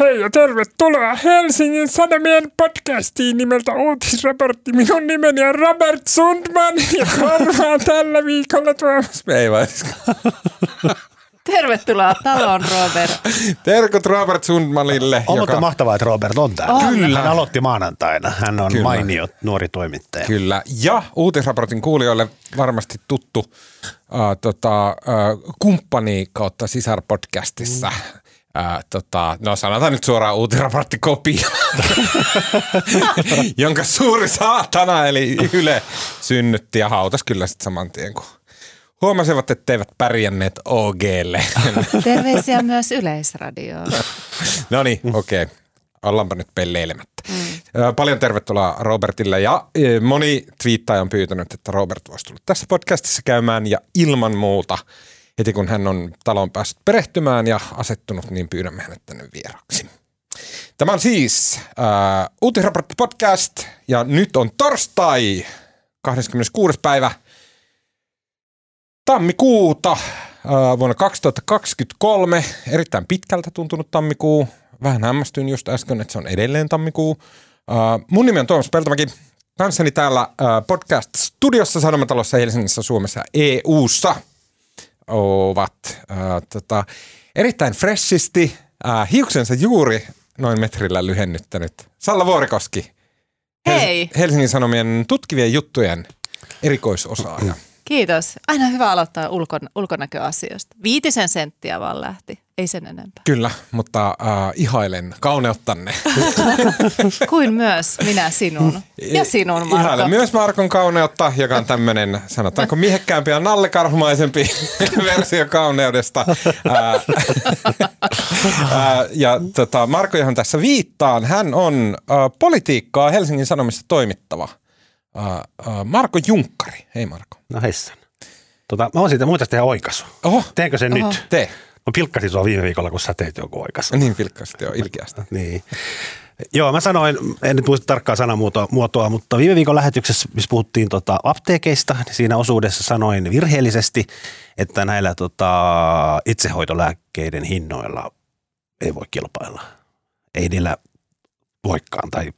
Hei ja tervetuloa Helsingin Sanomien podcastiin nimeltä Uutisraportti. Minun nimeni on Robert Sundman ja korvaan tällä viikolla Tuomas. Ei vai. Tervetuloa taloon, Robert. Terkut Robert Sundmanille. On mutta mahtavaa, että Robert on täällä. On. Kyllä. Hän aloitti maanantaina. Hän on Kyllä. mainio nuori toimittaja. Kyllä. Ja uutisraportin kuulijoille varmasti tuttu äh, tota, äh, kumppani kautta sisarpodcastissa. Äh, tota, no sanotaan nyt suoraan uutisraporttikopio, jonka suuri saatana eli Yle synnytti ja hautas kyllä sitten saman tien, kun huomasivat, etteivät pärjänneet OGlle. Terveisiä myös Yleisradioon. No niin, okei. Okay. Ollaanpa nyt pelleilemättä. Mm. Paljon tervetuloa Robertille ja moni twiittaaja on pyytänyt, että Robert voisi tulla tässä podcastissa käymään ja ilman muuta heti kun hän on talon päässyt perehtymään ja asettunut, niin pyydämme hänet tänne vieraksi. Tämä on siis äh, Uutisraportti podcast ja nyt on torstai 26. päivä tammikuuta äh, vuonna 2023. Erittäin pitkältä tuntunut tammikuu. Vähän hämmästyin just äsken, että se on edelleen tammikuu. Äh, mun nimi on Tuomas Peltomäki. Kanssani täällä äh, podcast-studiossa Sanomatalossa Helsingissä, Suomessa EU-ssa ovat äh, tota, erittäin freshisti äh, hiuksensa juuri noin metrillä lyhennyttänyt Salla Vuorikoski. Hei. Helsingin Sanomien tutkivien juttujen erikoisosaaja. Kiitos. Aina hyvä aloittaa ulkon, ulkonäköasioista. Viitisen senttiä vaan lähti, ei sen enempää. Kyllä, mutta äh, ihailen kauneuttanne. Kuin myös minä sinun ja sinun, Marko. Ihailen myös Markon kauneutta, joka on tämmöinen, sanotaanko miehekkäämpi ja nallekarhumaisempi versio kauneudesta. Ää, ää, ja tota, Marko, johon tässä viittaan, hän on ää, politiikkaa Helsingin Sanomissa toimittava. Ää, ää, Marko Junkkari. Hei Marko. No heissan. Tota, mä voisin siitä muuten tehdä oikaisu. Oho, Teenkö sen Oho. nyt? tee. Mä pilkkasin sua viime viikolla, kun sä teit joku oikaisu. Niin vilkkaasti jo ilkeästi. Niin. Joo, mä sanoin, en nyt muista tarkkaa sanamuotoa, muotoa, mutta viime viikon lähetyksessä, missä puhuttiin tota apteekeista, niin siinä osuudessa sanoin virheellisesti, että näillä tota, itsehoitolääkkeiden hinnoilla ei voi kilpailla. Ei niillä voikaan, tai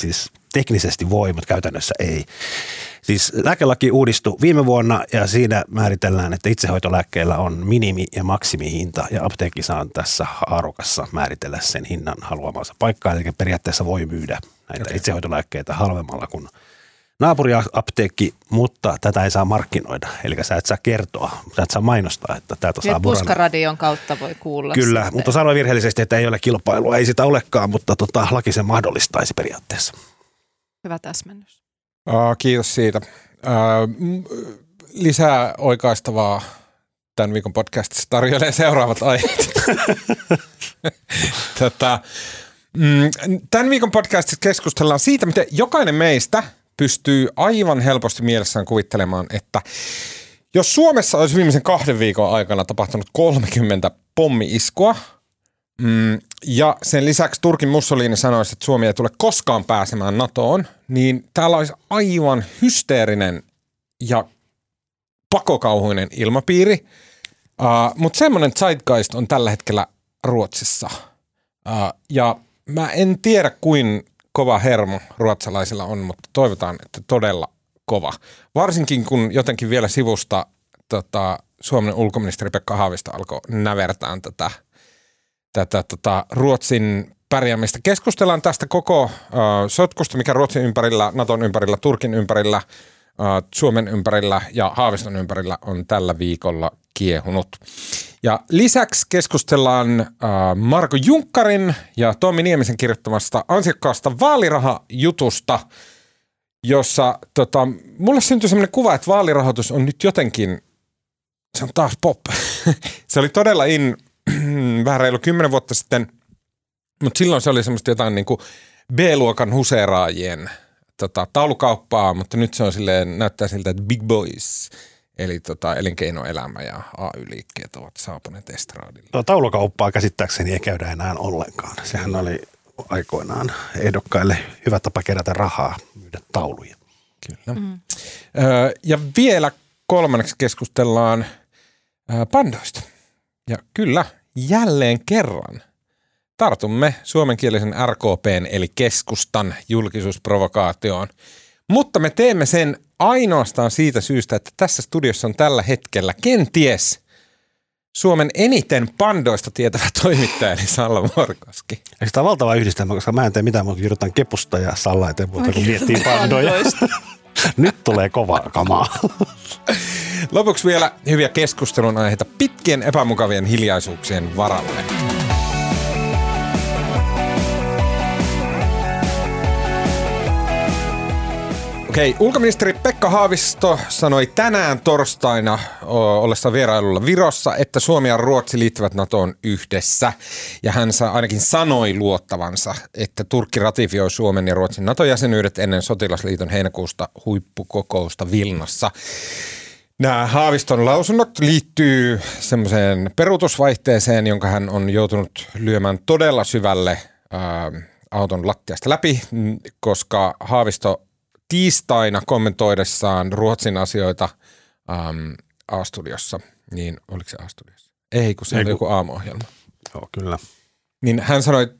siis teknisesti voi, mutta käytännössä ei. Siis lääkelaki uudistui viime vuonna ja siinä määritellään, että itsehoitolääkkeillä on minimi- ja maksimihinta ja apteekki saa tässä haarukassa määritellä sen hinnan haluamansa paikkaan. Eli periaatteessa voi myydä näitä okay. itsehoitolääkkeitä halvemmalla kuin naapuriapteekki, mutta tätä ei saa markkinoida. Eli sä et saa kertoa, sä et saa mainostaa, että täältä saa Ja Burana. puskaradion kautta voi kuulla. Kyllä, sitten. mutta sanoin virheellisesti, että ei ole kilpailua. Ei sitä olekaan, mutta tota, laki sen mahdollistaisi periaatteessa. Hyvä täsmennys. Uh, kiitos siitä. Uh, m- lisää oikaistavaa tämän viikon podcastissa tarjoilee seuraavat aiheet. Tätä, mm, tämän viikon podcastissa keskustellaan siitä, miten jokainen meistä pystyy aivan helposti mielessään kuvittelemaan, että jos Suomessa olisi viimeisen kahden viikon aikana tapahtunut 30 pommi-iskua, Mm, ja sen lisäksi Turkin Mussolini sanoisi, että Suomi ei tule koskaan pääsemään NATOon, niin täällä olisi aivan hysteerinen ja pakokauhuinen ilmapiiri. Uh, Mutta semmoinen zeitgeist on tällä hetkellä Ruotsissa. Uh, ja mä en tiedä, kuin kova hermo ruotsalaisilla on, mutta toivotaan, että todella kova. Varsinkin kun jotenkin vielä sivusta tota, Suomen ulkoministeri Pekka Haavisto alkoi nävertään tätä – tätä tota, Ruotsin pärjäämistä. Keskustellaan tästä koko uh, sotkusta, mikä Ruotsin ympärillä, Naton ympärillä, Turkin ympärillä, uh, Suomen ympärillä ja Haaviston ympärillä on tällä viikolla kiehunut. Ja lisäksi keskustellaan uh, Marko Junkkarin ja Tommi Niemisen kirjoittamasta ansiokkaasta vaalirahajutusta, jossa tota, mulle syntyi sellainen kuva, että vaalirahoitus on nyt jotenkin, se on taas pop. se oli todella in vähän reilu kymmenen vuotta sitten, mutta silloin se oli semmoista jotain niin kuin B-luokan huseeraajien tota, taulukauppaa, mutta nyt se on silleen, näyttää siltä, että big boys, eli tota, elinkeinoelämä ja AY-liikkeet ovat saapuneet estraadille. No, taulukauppaa käsittääkseni ei käydä enää ollenkaan. Sehän oli aikoinaan ehdokkaille hyvä tapa kerätä rahaa, myydä tauluja. Kyllä. Mm. Öö, ja vielä kolmanneksi keskustellaan öö, pandoista. Ja kyllä, jälleen kerran tartumme suomenkielisen RKPn eli keskustan julkisuusprovokaatioon. Mutta me teemme sen ainoastaan siitä syystä, että tässä studiossa on tällä hetkellä kenties Suomen eniten pandoista tietävä toimittaja, eli Salla Morkoski. Eikö tämä valtava yhdistelmä, koska mä en tee mitään, mutta kirjoitan kepusta ja Salla eteen, mutta kun miettii pandoja. Nyt tulee kovaa kamaa. Lopuksi vielä hyviä keskustelun aiheita pitkien epämukavien hiljaisuuksien varalle. Okei, ulkoministeri Pekka Haavisto sanoi tänään torstaina ollessa vierailulla Virossa, että Suomi ja Ruotsi liittyvät NATOon yhdessä. Ja hän ainakin sanoi luottavansa, että Turkki ratifioi Suomen ja Ruotsin NATO-jäsenyydet ennen sotilasliiton heinäkuusta huippukokousta Vilnassa. Nämä Haaviston lausunnot liittyy semmoiseen peruutusvaihteeseen, jonka hän on joutunut lyömään todella syvälle auton lattiasta läpi, koska Haavisto tiistaina kommentoidessaan Ruotsin asioita äm, A-studiossa, niin oliko se A-studiossa? Ei, kun se Ei, oli joku aamuohjelma. Joo, kyllä. Niin hän sanoi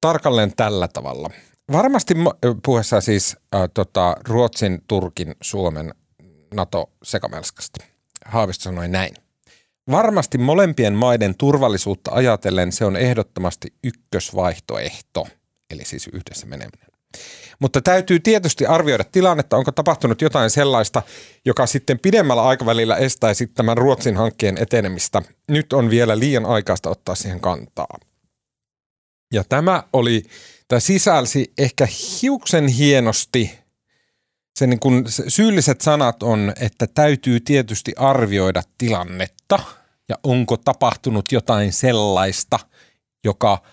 tarkalleen tällä tavalla. Varmasti puheessa siis äh, tota, Ruotsin, Turkin, Suomen NATO-sekamelskasta. Haavisto sanoi näin. Varmasti molempien maiden turvallisuutta ajatellen se on ehdottomasti ykkösvaihtoehto, eli siis yhdessä meneminen. Mutta täytyy tietysti arvioida tilannetta, onko tapahtunut jotain sellaista, joka sitten pidemmällä aikavälillä estäisi tämän Ruotsin hankkeen etenemistä. Nyt on vielä liian aikaista ottaa siihen kantaa. Ja tämä oli, tämä sisälsi ehkä hiuksen hienosti se niin kuin syylliset sanat on, että täytyy tietysti arvioida tilannetta ja onko tapahtunut jotain sellaista, joka –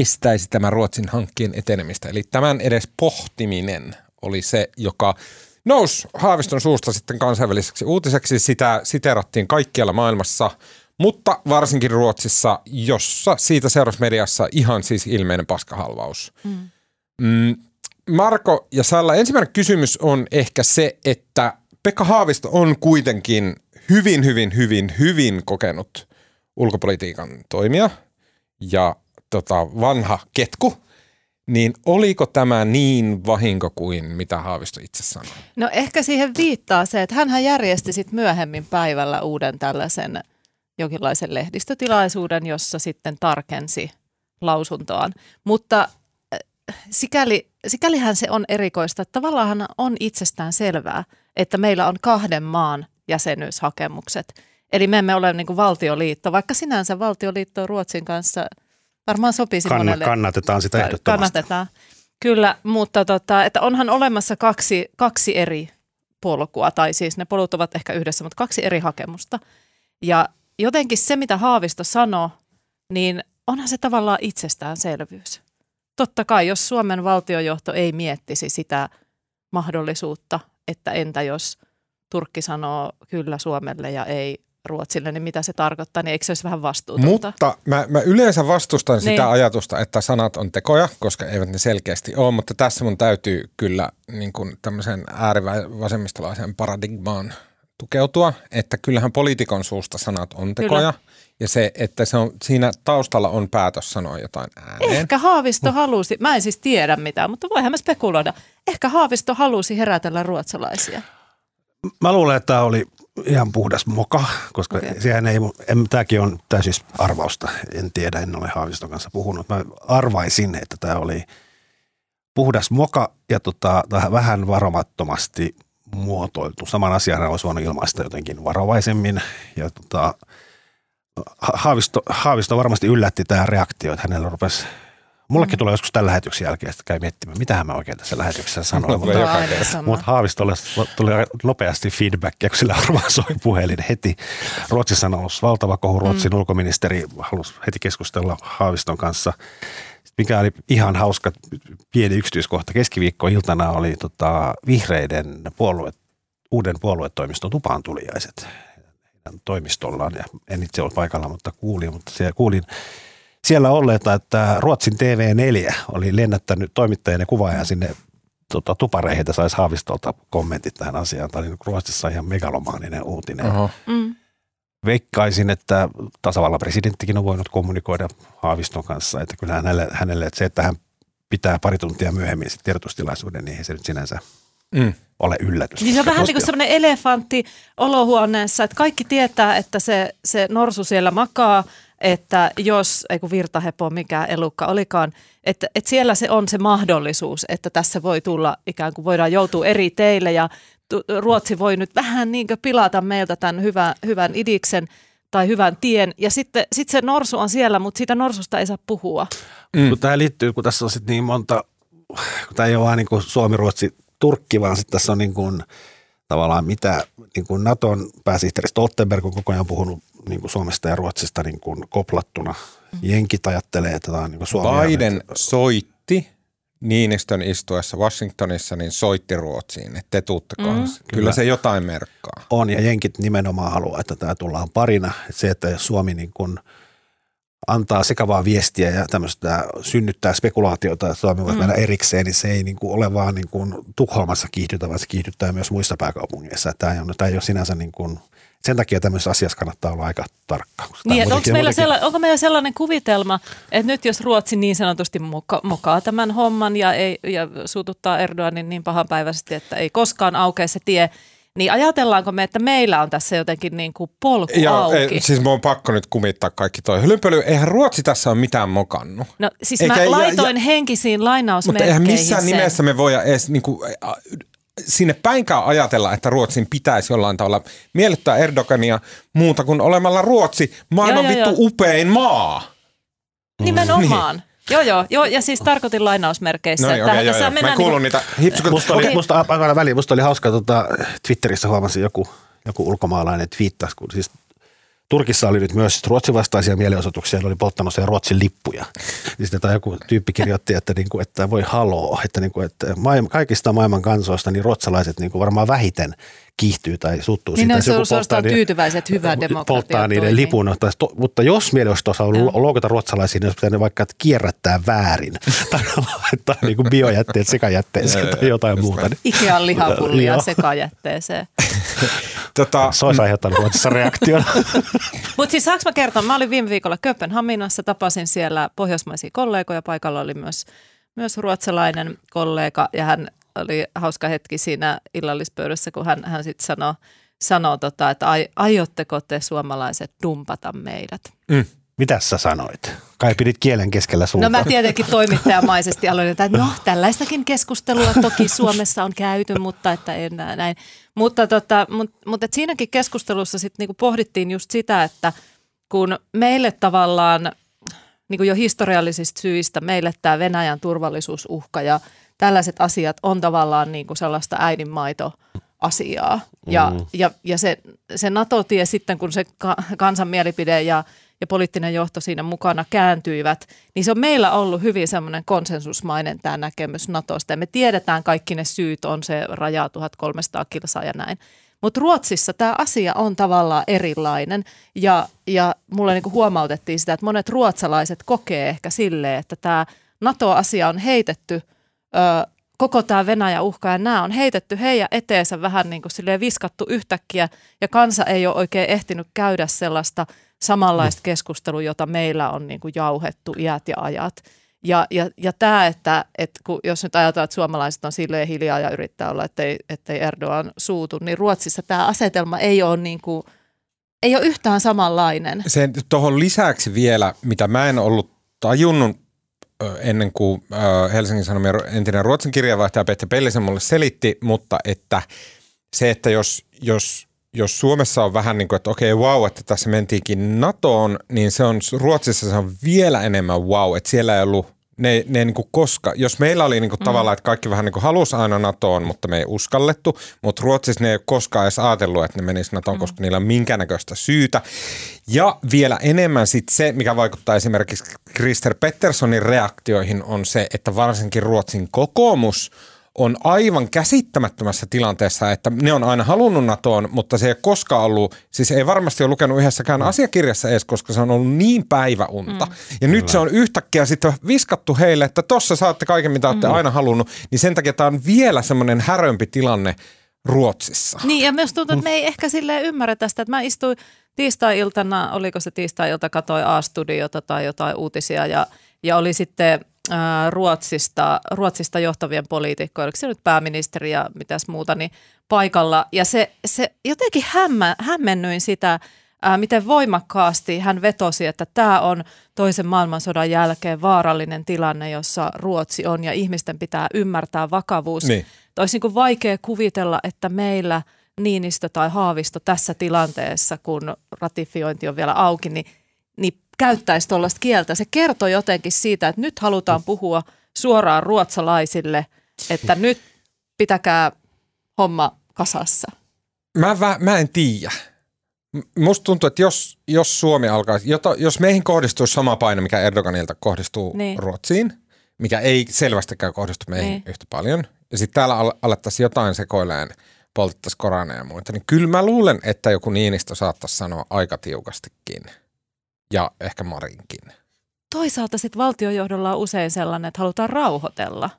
estäisi tämän Ruotsin hankkeen etenemistä. Eli tämän edes pohtiminen oli se, joka nousi Haaviston suusta sitten kansainväliseksi uutiseksi. Sitä siterattiin kaikkialla maailmassa, mutta varsinkin Ruotsissa, jossa siitä seurasi mediassa ihan siis ilmeinen paskahalvaus. Mm. Mm, Marko ja Salla, ensimmäinen kysymys on ehkä se, että Pekka Haavisto on kuitenkin hyvin, hyvin, hyvin, hyvin kokenut ulkopolitiikan toimija ja tota, vanha ketku, niin oliko tämä niin vahinko kuin mitä Haavisto itse sanoi? No ehkä siihen viittaa se, että hän järjesti sitten myöhemmin päivällä uuden tällaisen jonkinlaisen lehdistötilaisuuden, jossa sitten tarkensi lausuntoaan. Mutta äh, sikäli, sikälihän se on erikoista, että tavallaan on itsestään selvää, että meillä on kahden maan jäsenyyshakemukset. Eli me emme ole niin kuin valtioliitto, vaikka sinänsä valtioliitto Ruotsin kanssa – Varmaan sopisi Kann, monelle. Kannatetaan sitä ehdottomasti. Kannatetaan. Kyllä, mutta tota, että onhan olemassa kaksi, kaksi eri polkua, tai siis ne polut ovat ehkä yhdessä, mutta kaksi eri hakemusta. Ja jotenkin se, mitä Haavisto sanoi, niin onhan se tavallaan itsestäänselvyys. Totta kai, jos Suomen valtiojohto ei miettisi sitä mahdollisuutta, että entä jos Turkki sanoo kyllä Suomelle ja ei Ruotsille, niin mitä se tarkoittaa, niin eikö se olisi vähän vastuutonta? Mutta mä, mä yleensä vastustan sitä niin. ajatusta, että sanat on tekoja, koska eivät ne selkeästi ole, mutta tässä mun täytyy kyllä niin kuin tämmöisen äärivasemmistolaisen paradigmaan tukeutua, että kyllähän poliitikon suusta sanat on tekoja. Kyllä. Ja se, että se on, siinä taustalla on päätös sanoa jotain ääneen. Ehkä Haavisto halusi, mä en siis tiedä mitään, mutta voihan me spekuloida. Ehkä Haavisto halusi herätellä ruotsalaisia. Mä luulen, että tämä oli ihan puhdas moka, koska okay. sehän ei, en, tämäkin on täysin arvausta, en tiedä, en ole Haaviston kanssa puhunut. Mä arvaisin, että tämä oli puhdas moka ja tota, vähän varomattomasti muotoiltu. Saman asian olisi voinut ilmaista jotenkin varovaisemmin ja tota, Haavisto, Haavisto varmasti yllätti tämä reaktio, että hänellä rupesi Mullekin mm. tulee joskus tämän lähetyksen jälkeen, että käy miettimään, mitä mä oikein tässä lähetyksessä sanoin. mutta, mutta Haavistolle tuli nopeasti feedbackia, kun sillä varmaan soi puhelin heti. Ruotsissa on ollut valtava kohu. Ruotsin mm. ulkoministeri halusi heti keskustella Haaviston kanssa. Mikä oli ihan hauska pieni yksityiskohta. Keskiviikkoiltana oli tota, vihreiden puolue, uuden puoluetoimiston tupaan tulijaiset toimistollaan. Ja en itse ollut paikalla, mutta kuulin, mutta siellä kuulin siellä olleita, että Ruotsin TV4 oli lennättänyt toimittajan ja kuvaajan sinne tota, tupareihin, että saisi Haavistolta kommentit tähän asiaan. Tämä oli Ruotsissa ihan megalomaaninen uutinen. Uh-huh. Mm. veikkaisin, että tasavallan presidenttikin on voinut kommunikoida Haaviston kanssa, että kyllä hänelle, hänelle että se, että hän pitää pari tuntia myöhemmin sitten tiedotustilaisuuden, niin ei se nyt sinänsä Mm. ole yllätys. Niin se on vähän niin kuin semmoinen elefantti olohuoneessa, että kaikki tietää, että se, se norsu siellä makaa, että jos, ei kun virtahepo, mikä elukka olikaan, että, että siellä se on se mahdollisuus, että tässä voi tulla ikään kuin voidaan joutua eri teille ja Ruotsi voi nyt vähän niin kuin pilata meiltä tämän hyvän, hyvän idiksen tai hyvän tien ja sitten sit se norsu on siellä, mutta siitä norsusta ei saa puhua. Mm. Kun tämä liittyy, kun tässä on sitten niin monta, kun tämä ei ole vaan niin kuin Suomi, Ruotsi, Turkki, vaan sitten tässä on niin kuin, tavallaan mitä niin kuin Naton pääsihteeri Stoltenberg on koko ajan puhunut niin kuin Suomesta ja Ruotsista niin kuin koplattuna. Jenkit ajattelee, että tämä on niin kuin Suomi. Biden soitti Niinistön istuessa Washingtonissa, niin soitti Ruotsiin, että te tuutte kanssa. Kyllä. Kyllä. se jotain merkkaa. on ja jenkit nimenomaan haluaa, että tämä tullaan parina. Että se, että Suomi niin kuin antaa sekavaa viestiä ja tämmöistä synnyttää spekulaatiota, että Suomi voi mennä erikseen, niin se ei niin kuin ole vaan niin kuin Tukholmassa kiihdytä, vaan se kiihdyttää myös muissa pääkaupungeissa. Tämä ei, ole, tämä ei ole sinänsä niin kuin, sen takia tämmöisessä asiassa kannattaa olla aika tarkka. Niin, onko, meillä muutenkin- sella, onko meillä sellainen kuvitelma, että nyt jos Ruotsi niin sanotusti moka, mokaa tämän homman ja, ei, ja suututtaa Erdoganin niin pahanpäiväisesti, että ei koskaan aukea se tie, niin ajatellaanko me, että meillä on tässä jotenkin niin kuin polku Ja auki? ei, siis mun on pakko nyt kumittaa kaikki toi hölynpöly. Eihän Ruotsi tässä ole mitään mokannut. No siis Eikä- mä ja- laitoin ja- henkisiin Mutta lainausmerkkeihin eihän missään sen. nimessä me voida edes niinku, ä, sinne päinkään ajatella, että Ruotsin pitäisi jollain tavalla miellyttää Erdogania muuta kuin olemalla Ruotsi maailman Joo, joo, vittu joo. upein maa. Nimenomaan. Joo, joo, joo, ja siis tarkoitin lainausmerkeissä. No niin, että okei, joo, joo. Mä kuullut niinku- niitä hipsukot. Musta oli, musta, aivan väliin, musta oli hauska, tota, Twitterissä huomasin joku, joku ulkomaalainen twiittasi, kun siis Turkissa oli nyt myös Ruotsin vastaisia mielenosoituksia, ne oli polttanut siellä Ruotsin lippuja. Niin sitten tai joku tyyppi kirjoitti, että, niin kuin, että voi haloo, että, niin kuin, että maailma, kaikista maailman kansoista niin ruotsalaiset niin kuin varmaan vähiten kiihtyy tai suuttuu Niin ne on jos joku suorastaan polttaa tyytyväiset hyvään polttaa demokratiaan niiden toimii. lipun, mutta, mutta jos mielestä on Joo. loukata ruotsalaisia, niin olisi pitänyt vaikka kierrättää väärin tai laittaa niin kuin biojätteet sekajätteeseen tai jotain just muuta. Niin Ikean lihapullia sekajätteeseen. Tota, se olisi aiheuttanut Ruotsissa reaktion. Mutta siis saanko mä kertoa, mä olin viime viikolla Kööpenhaminassa, tapasin siellä pohjoismaisia kollegoja, paikalla oli myös, myös ruotsalainen kollega ja hän oli hauska hetki siinä illallispöydässä, kun hän, hän sitten sanoi, sanoo tota, että ai, aiotteko te suomalaiset dumpata meidät? Mitä sä sanoit? Kai pidit kielen keskellä suuta. No mä tietenkin toimittajamaisesti aloin, että no tällaistakin keskustelua toki Suomessa on käyty, mutta että en nä- näin. Mutta, tota, mut, mutta et siinäkin keskustelussa sitten niinku pohdittiin just sitä, että kun meille tavallaan niin kuin jo historiallisista syistä meille tämä Venäjän turvallisuusuhka ja tällaiset asiat on tavallaan niin kuin sellaista äidinmaito-asiaa. Ja, Mm. ja, ja se, se NATO-tie sitten, kun se ka- kansan mielipide ja, ja poliittinen johto siinä mukana kääntyivät, niin se on meillä ollut hyvin semmoinen konsensusmainen tämä näkemys NATOsta. Ja me tiedetään kaikki ne syyt, on se raja 1300 kilsaa ja näin. Mutta Ruotsissa tämä asia on tavallaan erilainen ja, ja mulle niinku huomautettiin sitä, että monet ruotsalaiset kokee ehkä silleen, että tämä NATO-asia on heitetty, ö, koko tämä Venäjä uhka ja nämä on heitetty heidän eteensä vähän niin kuin silleen viskattu yhtäkkiä ja kansa ei ole oikein ehtinyt käydä sellaista samanlaista keskustelua, jota meillä on niin kuin jauhettu iät ja ajat. Ja, ja, ja tämä, että, että kun, jos nyt ajatellaan, että suomalaiset on silleen hiljaa ja yrittää olla, ettei, ettei Erdogan suutu, niin Ruotsissa tämä asetelma ei ole, niin kuin, ei ole yhtään samanlainen. se tuohon lisäksi vielä, mitä mä en ollut tajunnut ennen kuin Helsingin Sanomien entinen Ruotsin kirjeenvaihtaja Petter Pellisen mulle selitti, mutta että se, että jos, jos, jos Suomessa on vähän niin kuin, että okei, wow, että tässä mentiinkin NATOon, niin se on Ruotsissa se on vielä enemmän wow, että siellä ei ollut ne, ne niin kuin koska, jos meillä oli niin kuin mm. tavallaan, että kaikki vähän niin kuin halusi aina NATOon, mutta me ei uskallettu, mutta Ruotsissa ne ei ole koskaan edes ajatellut, että ne menis NATOon, mm. koska niillä on minkäännäköistä syytä. Ja vielä enemmän sitten se, mikä vaikuttaa esimerkiksi Krister Petterssonin reaktioihin, on se, että varsinkin Ruotsin kokoomus on aivan käsittämättömässä tilanteessa, että ne on aina halunnut NATOon, mutta se ei koskaan ollut, siis ei varmasti ole lukenut yhdessäkään asiakirjassa edes, koska se on ollut niin päiväunta. Mm. Ja nyt se on yhtäkkiä sitten viskattu heille, että tossa saatte kaiken, mitä olette mm. aina halunnut, niin sen takia tämä on vielä semmoinen härömpi tilanne Ruotsissa. Niin, ja myös tuntuu, että me ei ehkä silleen ymmärrä tästä, että mä istuin tiistai-iltana, oliko se tiistai-ilta, katsoin A-studiota tai jotain uutisia, ja, ja oli sitten Ruotsista, Ruotsista johtavien poliitikkojen, oliko se nyt pääministeri ja mitäs muuta, niin paikalla. Ja se, se jotenkin hämmä, hämmennyin sitä, ää, miten voimakkaasti hän vetosi, että tämä on toisen maailmansodan jälkeen vaarallinen tilanne, jossa Ruotsi on ja ihmisten pitää ymmärtää vakavuus. Niin. Olisi niin kuin vaikea kuvitella, että meillä Niinistö tai Haavisto tässä tilanteessa, kun ratifiointi on vielä auki, niin, niin käyttäisi tuollaista kieltä. Se kertoo jotenkin siitä, että nyt halutaan puhua suoraan ruotsalaisille, että nyt pitäkää homma kasassa. Mä, vä- mä en tiedä. Musta tuntuu, että jos, jos Suomi alkaisi, jota, jos meihin kohdistuisi sama paino, mikä Erdoganilta kohdistuu Niin. Ruotsiin, mikä ei selvästikään kohdistu meihin Niin. yhtä paljon, ja sitten täällä al- alettaisiin jotain sekoileen, poltettaisiin koraneja ja muita, niin kyllä mä luulen, että joku Niinistö saattaisi sanoa aika tiukastikin. Ja ehkä Marinkin. Toisaalta sitten valtiojohdolla on usein sellainen, että halutaan rauhoitella.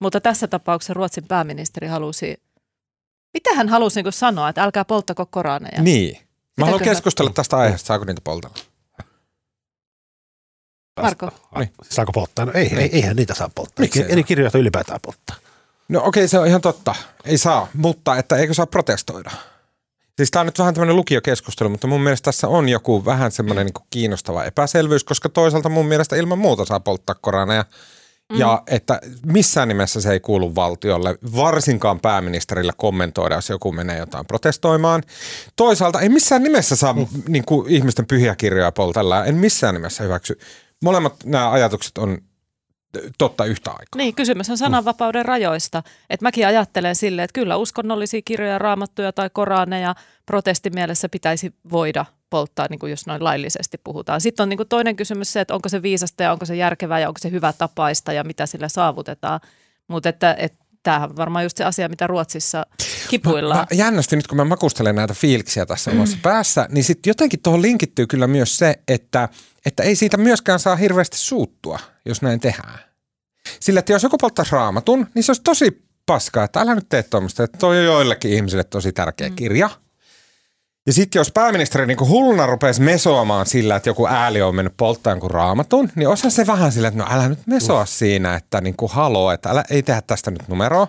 Mutta tässä tapauksessa Ruotsin pääministeri halusi, mitä hän halusi niin sanoa, että älkää polttako koraneja. Niin. Mä haluan Sitäkö mä- keskustella tästä aiheesta, saako niitä poltella. Marko? Ai, Saako polttaa? No ei, ei, eihän niitä saa polttaa. Miksi ei Eli kirjoita ylipäätään polttaa. No okei, se on ihan totta. Ei saa, mutta että eikö saa protestoida? Siis tämä on nyt vähän tämmöinen lukiokeskustelu, mutta mun mielestä tässä on joku vähän semmoinen niin kiinnostava epäselvyys, koska toisaalta mun mielestä ilman muuta saa polttaa koraneja. Mm. Ja että missään nimessä se ei kuulu valtiolle, varsinkaan pääministerille kommentoida, jos joku menee jotain protestoimaan. Toisaalta ei missään nimessä saa mm. niin kuin, ihmisten pyhiä kirjoja poltella, en missään nimessä hyväksy. Molemmat nämä ajatukset on totta yhtä aikaa. Niin, kysymys on sananvapauden rajoista. Et mäkin ajattelen silleen, että kyllä uskonnollisia kirjoja, raamattuja tai koraaneja protestimielessä pitäisi voida polttaa, niin kuin jos noin laillisesti puhutaan. Sitten on niin kuin toinen kysymys se, että onko se viisasta ja onko se järkevää ja onko se hyvä tapaista ja mitä sillä saavutetaan. Mutta että, että tämähän on varmaan just se asia, mitä Ruotsissa kipuillaan. Mä, jännästi nyt, kun mä makustelen näitä fiiliksiä tässä omassa päässä, niin sitten jotenkin tuohon linkittyy kyllä myös se, että, että ei siitä myöskään saa hirveästi suuttua, jos näin tehdään. Sillä, että jos joku polttaisi raamatun, niin se olisi tosi paskaa, että älä nyt tee tuommoista, että toi on joillekin ihmisille tosi tärkeä kirja. Ja sitten jos pääministeri niin hulluna rupesi mesoamaan sillä, että joku ääli on mennyt polttamaan kuin raamatun, niin osa se vähän sillä, että no älä nyt mesoa siinä, että niin kuin haloo, että älä, ei tehdä tästä nyt numeroa.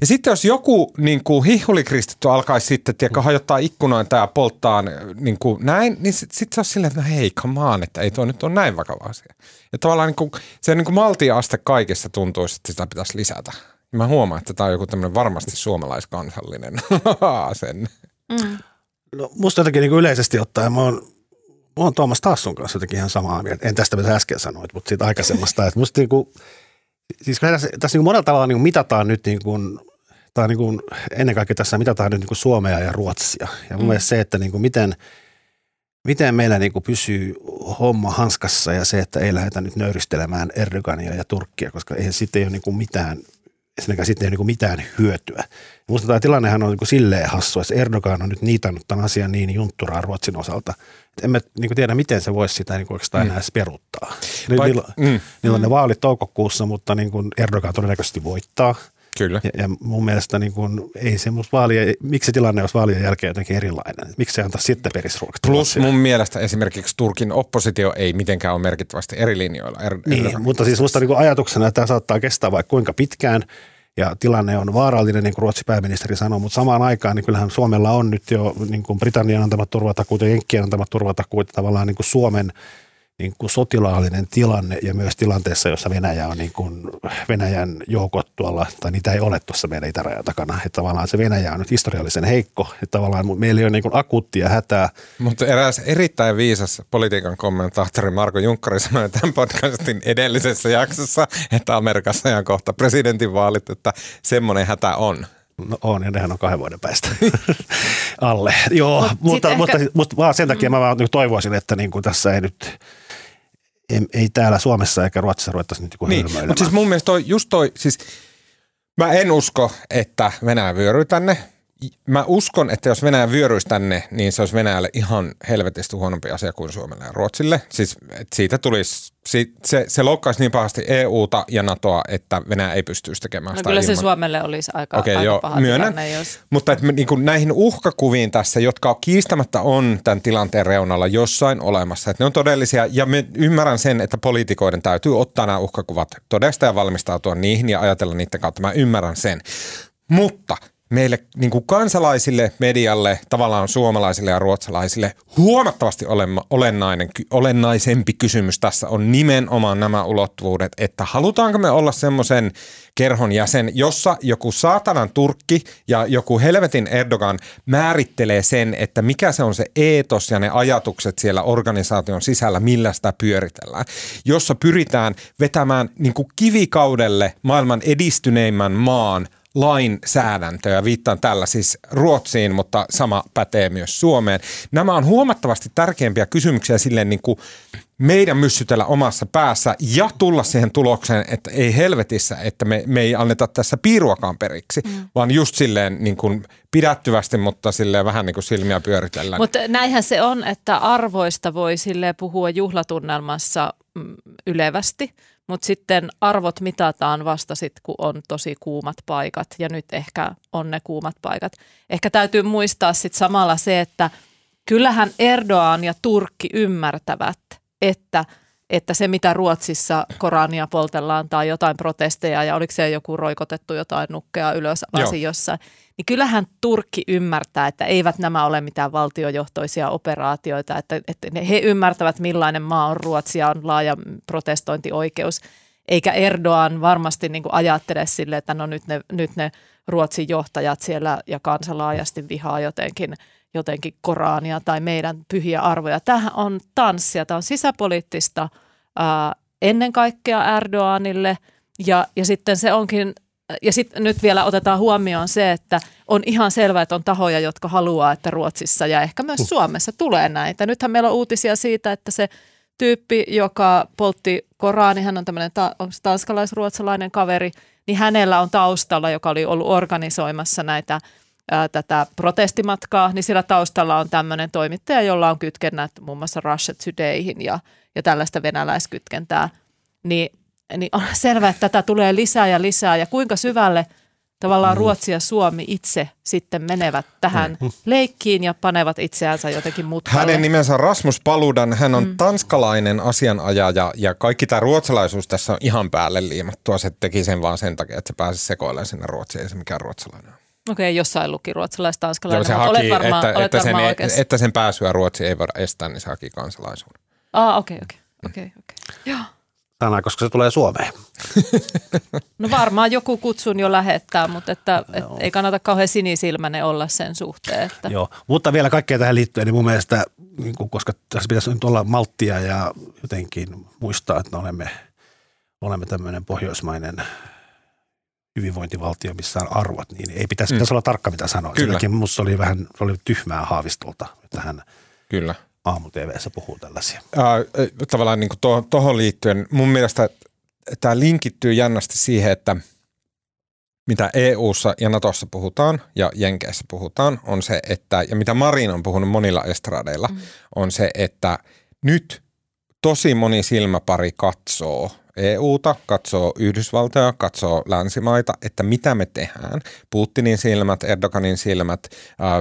Ja sitten jos joku niin kuin hihulikristitty alkaisi sitten tiedätkö, hajottaa ikkunoita ja polttaa niin kuin näin, niin sitten sit se on silleen, että no hei, come on, että ei tuo nyt ole näin vakava asia. Ja tavallaan niin kuin, se niin kuin maltiaste kaikessa tuntuisi, että sitä pitäisi lisätä. Mä huomaan, että tämä on joku tämmöinen varmasti suomalaiskansallinen asenne. Mm. No musta jotenkin niin yleisesti ottaen mä oon, mä oon Tuomas Tassun kanssa jotenkin ihan samaa mieltä. En tästä mitä äsken sanoit, mutta siitä aikaisemmasta. Että musta niin kuin, siis tässä, tässä niin monella tavalla niin mitataan nyt niin kuin, tai niin kuin, ennen kaikkea tässä mitataan nyt niin kuin Suomea ja Ruotsia. Ja mun mm. mielestä se, että niin kuin miten, miten meillä niin kuin pysyy homma hanskassa ja se, että ei lähdetä nyt nöyristelemään Erdogania ja Turkkia, koska eihän sitten ole niin kuin mitään, ensinnäkään sitten ei ole niin kuin mitään hyötyä. Minusta tämä tilannehan on niin kuin silleen hassu, että Erdogan on nyt niitannut tämän asian niin juntturaan Ruotsin osalta. Että emme niin kuin tiedä, miten se voisi sitä niin kuin oikeastaan enää edes peruuttaa. Ni- Vaik- niillä, mm. niillä on ne vaalit toukokuussa, mutta niin kuin Erdogan todennäköisesti voittaa. Kyllä. Ja, ja mun mielestä niin kuin, ei se vaalia, miksi se tilanne olisi vaalien jälkeen jotenkin erilainen? Miksi se antaa sitten perisruokasta? Plus mun mielestä esimerkiksi Turkin oppositio ei mitenkään ole merkittävästi eri linjoilla. Er, Niin, mutta siis musta niin ajatuksena, että tämä saattaa kestää vaikka kuinka pitkään ja tilanne on vaarallinen, niin kuin Ruotsin pääministeri sanoi, mutta samaan aikaan niin kyllähän Suomella on nyt jo niin kuin Britannian antamat turvatakuut ja Jenkkien antamat turvatakuut, tavallaan niin kuin Suomen niin kuin sotilaallinen tilanne ja myös tilanteessa, jossa Venäjä on niin kuin Venäjän joukot tuolla, tai niitä ei ole tuossa meidän itärajan takana. Että tavallaan se Venäjä on nyt historiallisen heikko, että tavallaan meillä ei ole niin kuin akuuttia hätää. Mutta eräs erittäin viisas politiikan kommentaattori Marko Junkkari sanoi tämän podcastin edellisessä jaksossa, että Amerikassa on kohta presidentinvaalit, että semmoinen hätä on. No on, ja nehän on kahden vuoden päästä alle. Joo, Mut Mut, mutta, mutta, ehkä- mutta, mutta vaan sen takia mä vaan toivoisin, että niin kuin tässä ei nyt, ei, ei täällä Suomessa eikä Ruotsissa ruvettaisi nyt niin hölmöilemään. mutta siis mun mielestä toi, just toi, siis mä en usko, että Venäjä vyöryy tänne. Mä uskon, että jos Venäjä vyöryisi tänne, niin se olisi Venäjälle ihan helvetisti huonompi asia kuin Suomelle ja Ruotsille. Siis että siitä tulisi, se, se loukkaisi niin pahasti EUta ja NATOa, että Venäjä ei pystyisi tekemään No sitä kyllä ilman. se Suomelle olisi aika, Okei, aika joo, paha myönnän. tilanne, jos... Mutta et me, niin kuin näihin uhkakuviin tässä, jotka kiistämättä on tämän tilanteen reunalla jossain olemassa, että ne on todellisia ja me ymmärrän sen, että poliitikoiden täytyy ottaa nämä uhkakuvat todesta ja valmistautua niihin ja ajatella niiden kautta. Mä ymmärrän sen. Mutta meille niin kuin kansalaisille, medialle, tavallaan suomalaisille ja ruotsalaisille huomattavasti olemma, olennainen, olennaisempi kysymys tässä on nimenomaan nämä ulottuvuudet, että halutaanko me olla semmoisen kerhon jäsen, jossa joku saatanan Turkki ja joku helvetin Erdogan määrittelee sen, että mikä se on se eetos ja ne ajatukset siellä organisaation sisällä, millä sitä pyöritellään, jossa pyritään vetämään niin kuin kivikaudelle maailman edistyneimmän maan lainsäädäntöä. Viittaan tällä siis Ruotsiin, mutta sama pätee myös Suomeen. Nämä on huomattavasti tärkeimpiä kysymyksiä silleen niin kuin meidän myssytellä omassa päässä ja tulla siihen tulokseen, että ei helvetissä, että me, me ei anneta tässä piiruakaan periksi, mm. vaan just silleen niin kuin pidättyvästi, mutta silleen vähän niin kuin silmiä pyöritellään. Mutta näinhän se on, että arvoista voi sille puhua juhlatunnelmassa mm, ylevästi, mutta sitten arvot mitataan vasta sitten, kun on tosi kuumat paikat ja nyt ehkä on ne kuumat paikat. Ehkä täytyy muistaa sitten samalla se, että kyllähän Erdoğan ja Turkki ymmärtävät, että että se mitä Ruotsissa Korania poltellaan tai jotain protesteja ja oliko se joku roikotettu jotain nukkea ylös lasi jossain, niin kyllähän Turkki ymmärtää, että eivät nämä ole mitään valtiojohtoisia operaatioita, että, että ne- he ymmärtävät millainen maa on Ruotsi ja on laaja protestointioikeus, eikä Erdoğan varmasti niin ajattele sille, että no nyt ne, nyt ne Ruotsin johtajat siellä ja kansa laajasti vihaa jotenkin, jotenkin Korania tai meidän pyhiä arvoja. Tämähän on tanssia, tämä on sisäpoliittista ää, ennen kaikkea Erdoganille ja, ja sitten se onkin ja sitten nyt vielä otetaan huomioon se, että on ihan selvää, että on tahoja, jotka haluaa, että Ruotsissa ja ehkä myös Suomessa tulee näitä. Nythän meillä on uutisia siitä, että se tyyppi, joka poltti Korani, hän on tämmöinen ta- tanskalais-ruotsalainen kaveri, niin hänellä on taustalla, joka oli ollut organisoimassa näitä ää, tätä protestimatkaa, niin sillä taustalla on tämmöinen toimittaja, jolla on kytkennät muun muassa Russia Todayhin ja, ja tällaista venäläiskytkentää. Niin, niin on selvää, että tätä tulee lisää ja lisää ja kuinka syvälle tavallaan Ruotsi ja Suomi itse sitten menevät tähän leikkiin ja panevat itseänsä jotenkin mutkalle. Hänen nimensä on Rasmus Paludan, hän on mm. tanskalainen asianajaja ja kaikki tämä ruotsalaisuus tässä on ihan päälle liimattua. Se teki sen vaan sen takia, että se pääsi sekoilemaan sinne Ruotsiin, ei se mikään ruotsalainen Okei, jossain luki ruotsalais Joo, tanskalainen, se haki, olet varmaan, että, olet että, sen, varmaan ei- oikeassa. että sen pääsyä Ruotsiin ei voida estää, niin se haki kansalaisuuden. Ah, okei, okei. okei, okei. Joo. Tänään, koska se tulee Suomeen. No varmaan joku kutsun jo lähettää, mutta että, et ei kannata kauhean sinisilmäinen olla sen suhteen. Että. Joo, mutta vielä kaikkea tähän liittyen, niin mun mielestä, niin kuin, koska tässä pitäisi nyt olla malttia ja jotenkin muistaa, että me olemme, olemme tämmöinen pohjoismainen hyvinvointivaltio, missä on arvot, niin ei pitäisi, Mm. pitäisi olla tarkka mitä sanoa. Kyllä. Takia musta oli vähän oli tyhmää haavistolta, että hän Kyllä. aamu TVssä puhuu tällaisia. Ää, tavallaan niin tuohon to, liittyen, mun mielestä tämä linkittyy jännästi siihen, että mitä EU:ssa ja Natossa puhutaan ja Jenkeissä puhutaan, on se, että, ja mitä Marin on puhunut monilla estradeilla, mm. on se, että nyt tosi moni silmäpari katsoo EUta, katsoo Yhdysvaltoja, katsoo länsimaita, että mitä me tehdään. Putinin silmät, Erdoganin silmät, ää,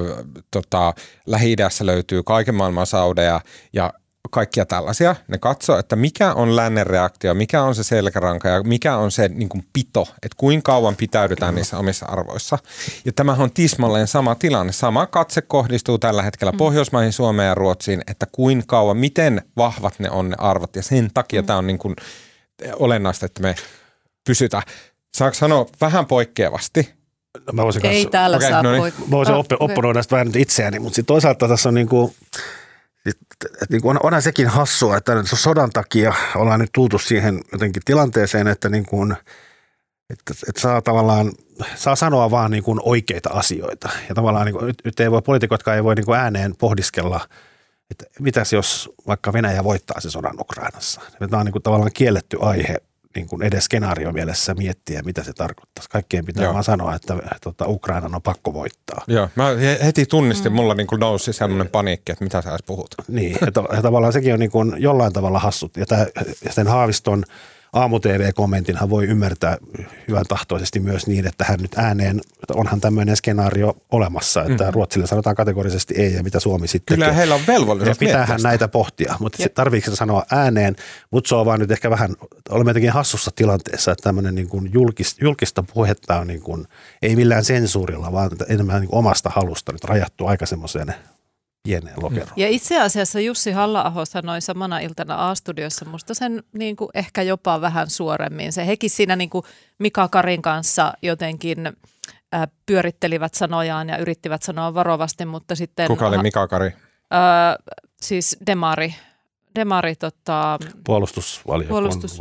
tota, lähi löytyy kaiken maailman saudeja ja kaikkia tällaisia. Ne katsoo, että mikä on lännen reaktio, mikä on se selkäranka ja mikä on se niin kuin pito, että kuinka kauan pitäydytään niissä omissa arvoissa. Ja tämähän on tismalleen sama tilanne. Sama katse kohdistuu tällä hetkellä mm. Pohjoismaihin, Suomeen ja Ruotsiin, että kuinka kauan, miten vahvat ne on ne arvot. Ja sen takia mm. tämä on niin kuin olennaista, että me pysytään. Saanko sanoa vähän poikkeavasti? No, mä voisin Ei kanssa- täällä Okei, saa no niin. poik- Mä voisin Ah, oppi, opponoida sitä vähän nyt itseäni, mutta sitten toisaalta tässä on niin kuin, että niin kuin on, onhan sekin hassua, että sodan takia ollaan nyt tultu siihen jotenkin tilanteeseen, että, niin kuin, että, että saa tavallaan saa sanoa vaan niin kuin oikeita asioita. Ja tavallaan niin kuin, nyt, nyt ei voi, poliitikotkaan ei voi niin kuin ääneen pohdiskella, että mitäs jos vaikka Venäjä voittaa se sodan Ukrainassa. Tämä on niin kuin tavallaan kielletty aihe niin kuin edes skenaario mielessä miettiä, mitä se tarkoittaisi. Kaikkien pitää Joo. vaan sanoa, että tota, Ukrainan on pakko voittaa. Joo, mä he- heti tunnistin, mm. mulla niin kuin nousi sellainen paniikki, että mitä sä edes puhut. Niin, ja, to, ja tavallaan sekin on niin kuin jollain tavalla hassut. Ja, tää, ja sen Haaviston aamu-tv-kommentinhan voi ymmärtää hyvän tahtoisesti myös niin, että hän nyt ääneen, että onhan tämmöinen skenaario olemassa, että mm. Ruotsille sanotaan kategorisesti ei ja mitä Suomi sitten Kyllä tekee. heillä on Ja velvollisuus pitäähän miettiä sitä. näitä pohtia, mutta se tarviiko se sanoa ääneen, mutta se on vaan nyt ehkä vähän, olemme jotenkin hassussa tilanteessa, että tämmöinen niin kuin julkis, julkista puhetta on niin kuin, ei millään sensuurilla, vaan enemmän niin kuin omasta halusta nyt rajattu aika semmoiseen pieneen lokeroon. Ja itse asiassa Jussi halla sanoi samana iltana A-studiossa musta sen niin kuin ehkä jopa vähän suoremmin. Se hekin siinä niin kuin Mika Karin kanssa jotenkin äh, pyörittelivät sanojaan ja yrittivät sanoa varovasti, mutta sitten... Kuka oli Mika Kari? Äh, siis Demari, Demari tota, Puolustusvaliokunnan Puolustus-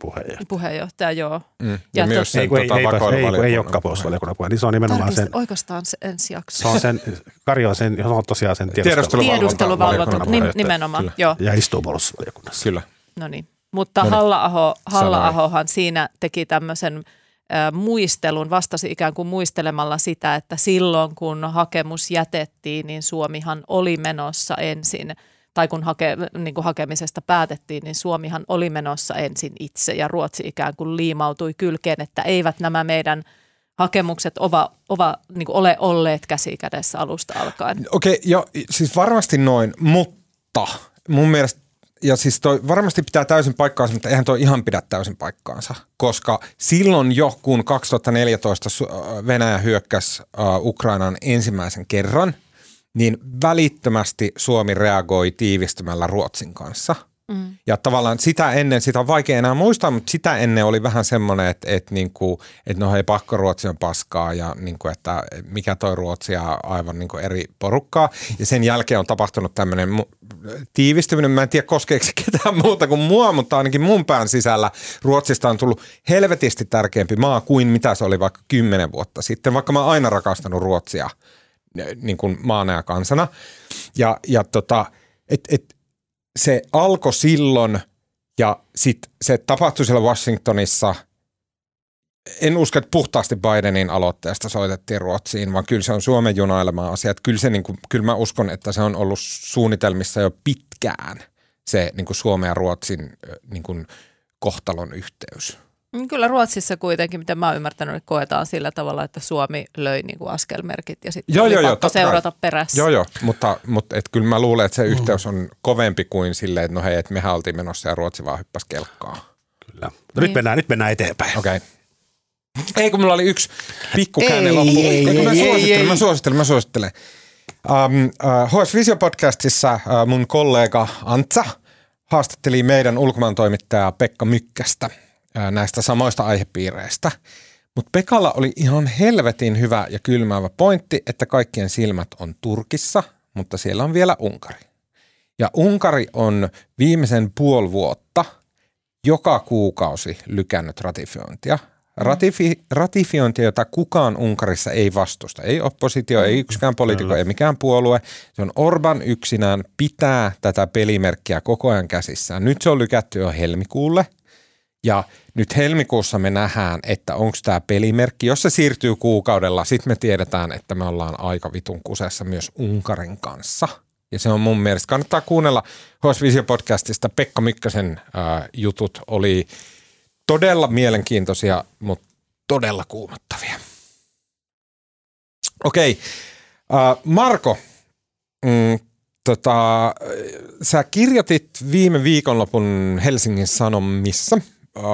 puheenjohtaja. puheenjohja, joo. Mm. Ja, Ja myös tot- sen Ei, ei, tota, ei, ei, ei, ei vakoiluvaliokunnan olekaan puolustusvaliokunnan puheenjohtaja, niin se on nimenomaan sen, oikeastaan se ensi jakso. se on sen, Kari on sen, se on tosiaan sen tiedustelu, Tiedusteluvalvonta, puheenjohtaja. nimenomaan, Kyllä. joo. ja istuu puolustusvaliokunnassa. Kyllä. No niin. Mutta No niin. Halla-aho. Halla-ahohan siinä teki tämmöisen muistelun, vastasi ikään kuin muistelemalla sitä, että silloin kun hakemus jätettiin, niin Suomihan oli menossa ensin, tai kun hake, niin kuin hakemisesta päätettiin, niin Suomihan oli menossa ensin itse, ja Ruotsi ikään kuin liimautui kylkeen, että eivät nämä meidän hakemukset ova, ova, niin kuin ole olleet käsi kädessä alusta alkaen. Okei, jo, siis varmasti noin, mutta mun mielestä, ja siis toi varmasti pitää täysin paikkaansa, mutta eihän toi ihan pidä täysin paikkaansa, koska silloin jo, kun 2014 Su- äh, Venäjä hyökkäsi uh, Ukrainaan ensimmäisen kerran, niin välittömästi Suomi reagoi tiivistymällä Ruotsin kanssa. Mm. Ja tavallaan sitä ennen, sitä on vaikea enää muistaa, mutta sitä ennen oli vähän semmoinen, että, että, niinku, että no hei pakko Ruotsi on paskaa ja niinku, että mikä toi Ruotsi ja aivan niinku eri porukkaa. Ja sen jälkeen on tapahtunut tämmöinen tiivistyminen. Mä en tiedä koskeeko se ketään muuta kuin mua, mutta ainakin mun pään sisällä Ruotsista on tullut helvetisti tärkeämpi maa kuin mitä se oli vaikka kymmenen vuotta sitten, vaikka mä oon aina rakastanut Ruotsia niin kuin maana ja kansana. Ja, ja tota, et, et, se alkoi silloin ja sitten se tapahtui siellä Washingtonissa. En usko, että puhtaasti Bidenin aloitteesta soitettiin Ruotsiin, vaan kyllä se on Suomen junailema asia. Kyllä, se, niin kuin, kyllä mä uskon, että se on ollut suunnitelmissa jo pitkään se niin kuin Suomen ja Ruotsin niin kuin kohtalon yhteys. Mm, Kyllä Ruotsissa kuitenkin, mitä mä oon ymmärtänyt, että koetaan sillä tavalla, että Suomi löi niin kuin askelmerkit ja sitten Joo, oli joo, joo, pakko kai. seurata perässä. Joo, joo, mutta, mutta et kyllä mä luulen, että se yhteys on kovempi kuin silleen, että no hei, että mehän oltiin menossa ja Ruotsi vaan hyppäsi kelkkaa. Kyllä. Mutta nyt, Niin. mennään, nyt mennään eteenpäin. Okei. Okay. Ei, kun mulla oli yksi pikku käänne Ei, loppu. ei, mä ei, suosittelen, ei, mä ei. suosittelen, mä suosittelen. Um, uh, HS Visio podcastissa uh, mun kollega Antsa haastatteli meidän ulkomaantoimittajaa Pekka Mykkästä näistä samoista aihepiireistä. Mutta Pekalla oli ihan helvetin hyvä ja kylmäävä pointti, että kaikkien silmät on Turkissa, mutta siellä on vielä Unkari. Ja Unkari on viimeisen puoli vuotta joka kuukausi lykännyt ratifiointia. Ratifi, ratifiointia, jota kukaan Unkarissa ei vastusta. Ei oppositio, ei yksikään poliitikko, ei mikään puolue. Se on Orban yksinään pitää tätä pelimerkkiä koko ajan käsissään. Nyt se on lykätty jo helmikuulle. Ja nyt helmikuussa me nähdään, että onko tämä pelimerkki. Jos se siirtyy kuukaudella, sitten me tiedetään, että me ollaan aika vitun kusessa myös Unkarin kanssa. Ja se on mun mielestä, kannattaa kuunnella HS Visio podcastista. Pekka Mykkäsen ää, jutut oli todella mielenkiintoisia, mutta todella kuumottavia. Okei, ää, Marko, mm, tota, sä kirjoitit viime viikonlopun Helsingin Sanomissa äh,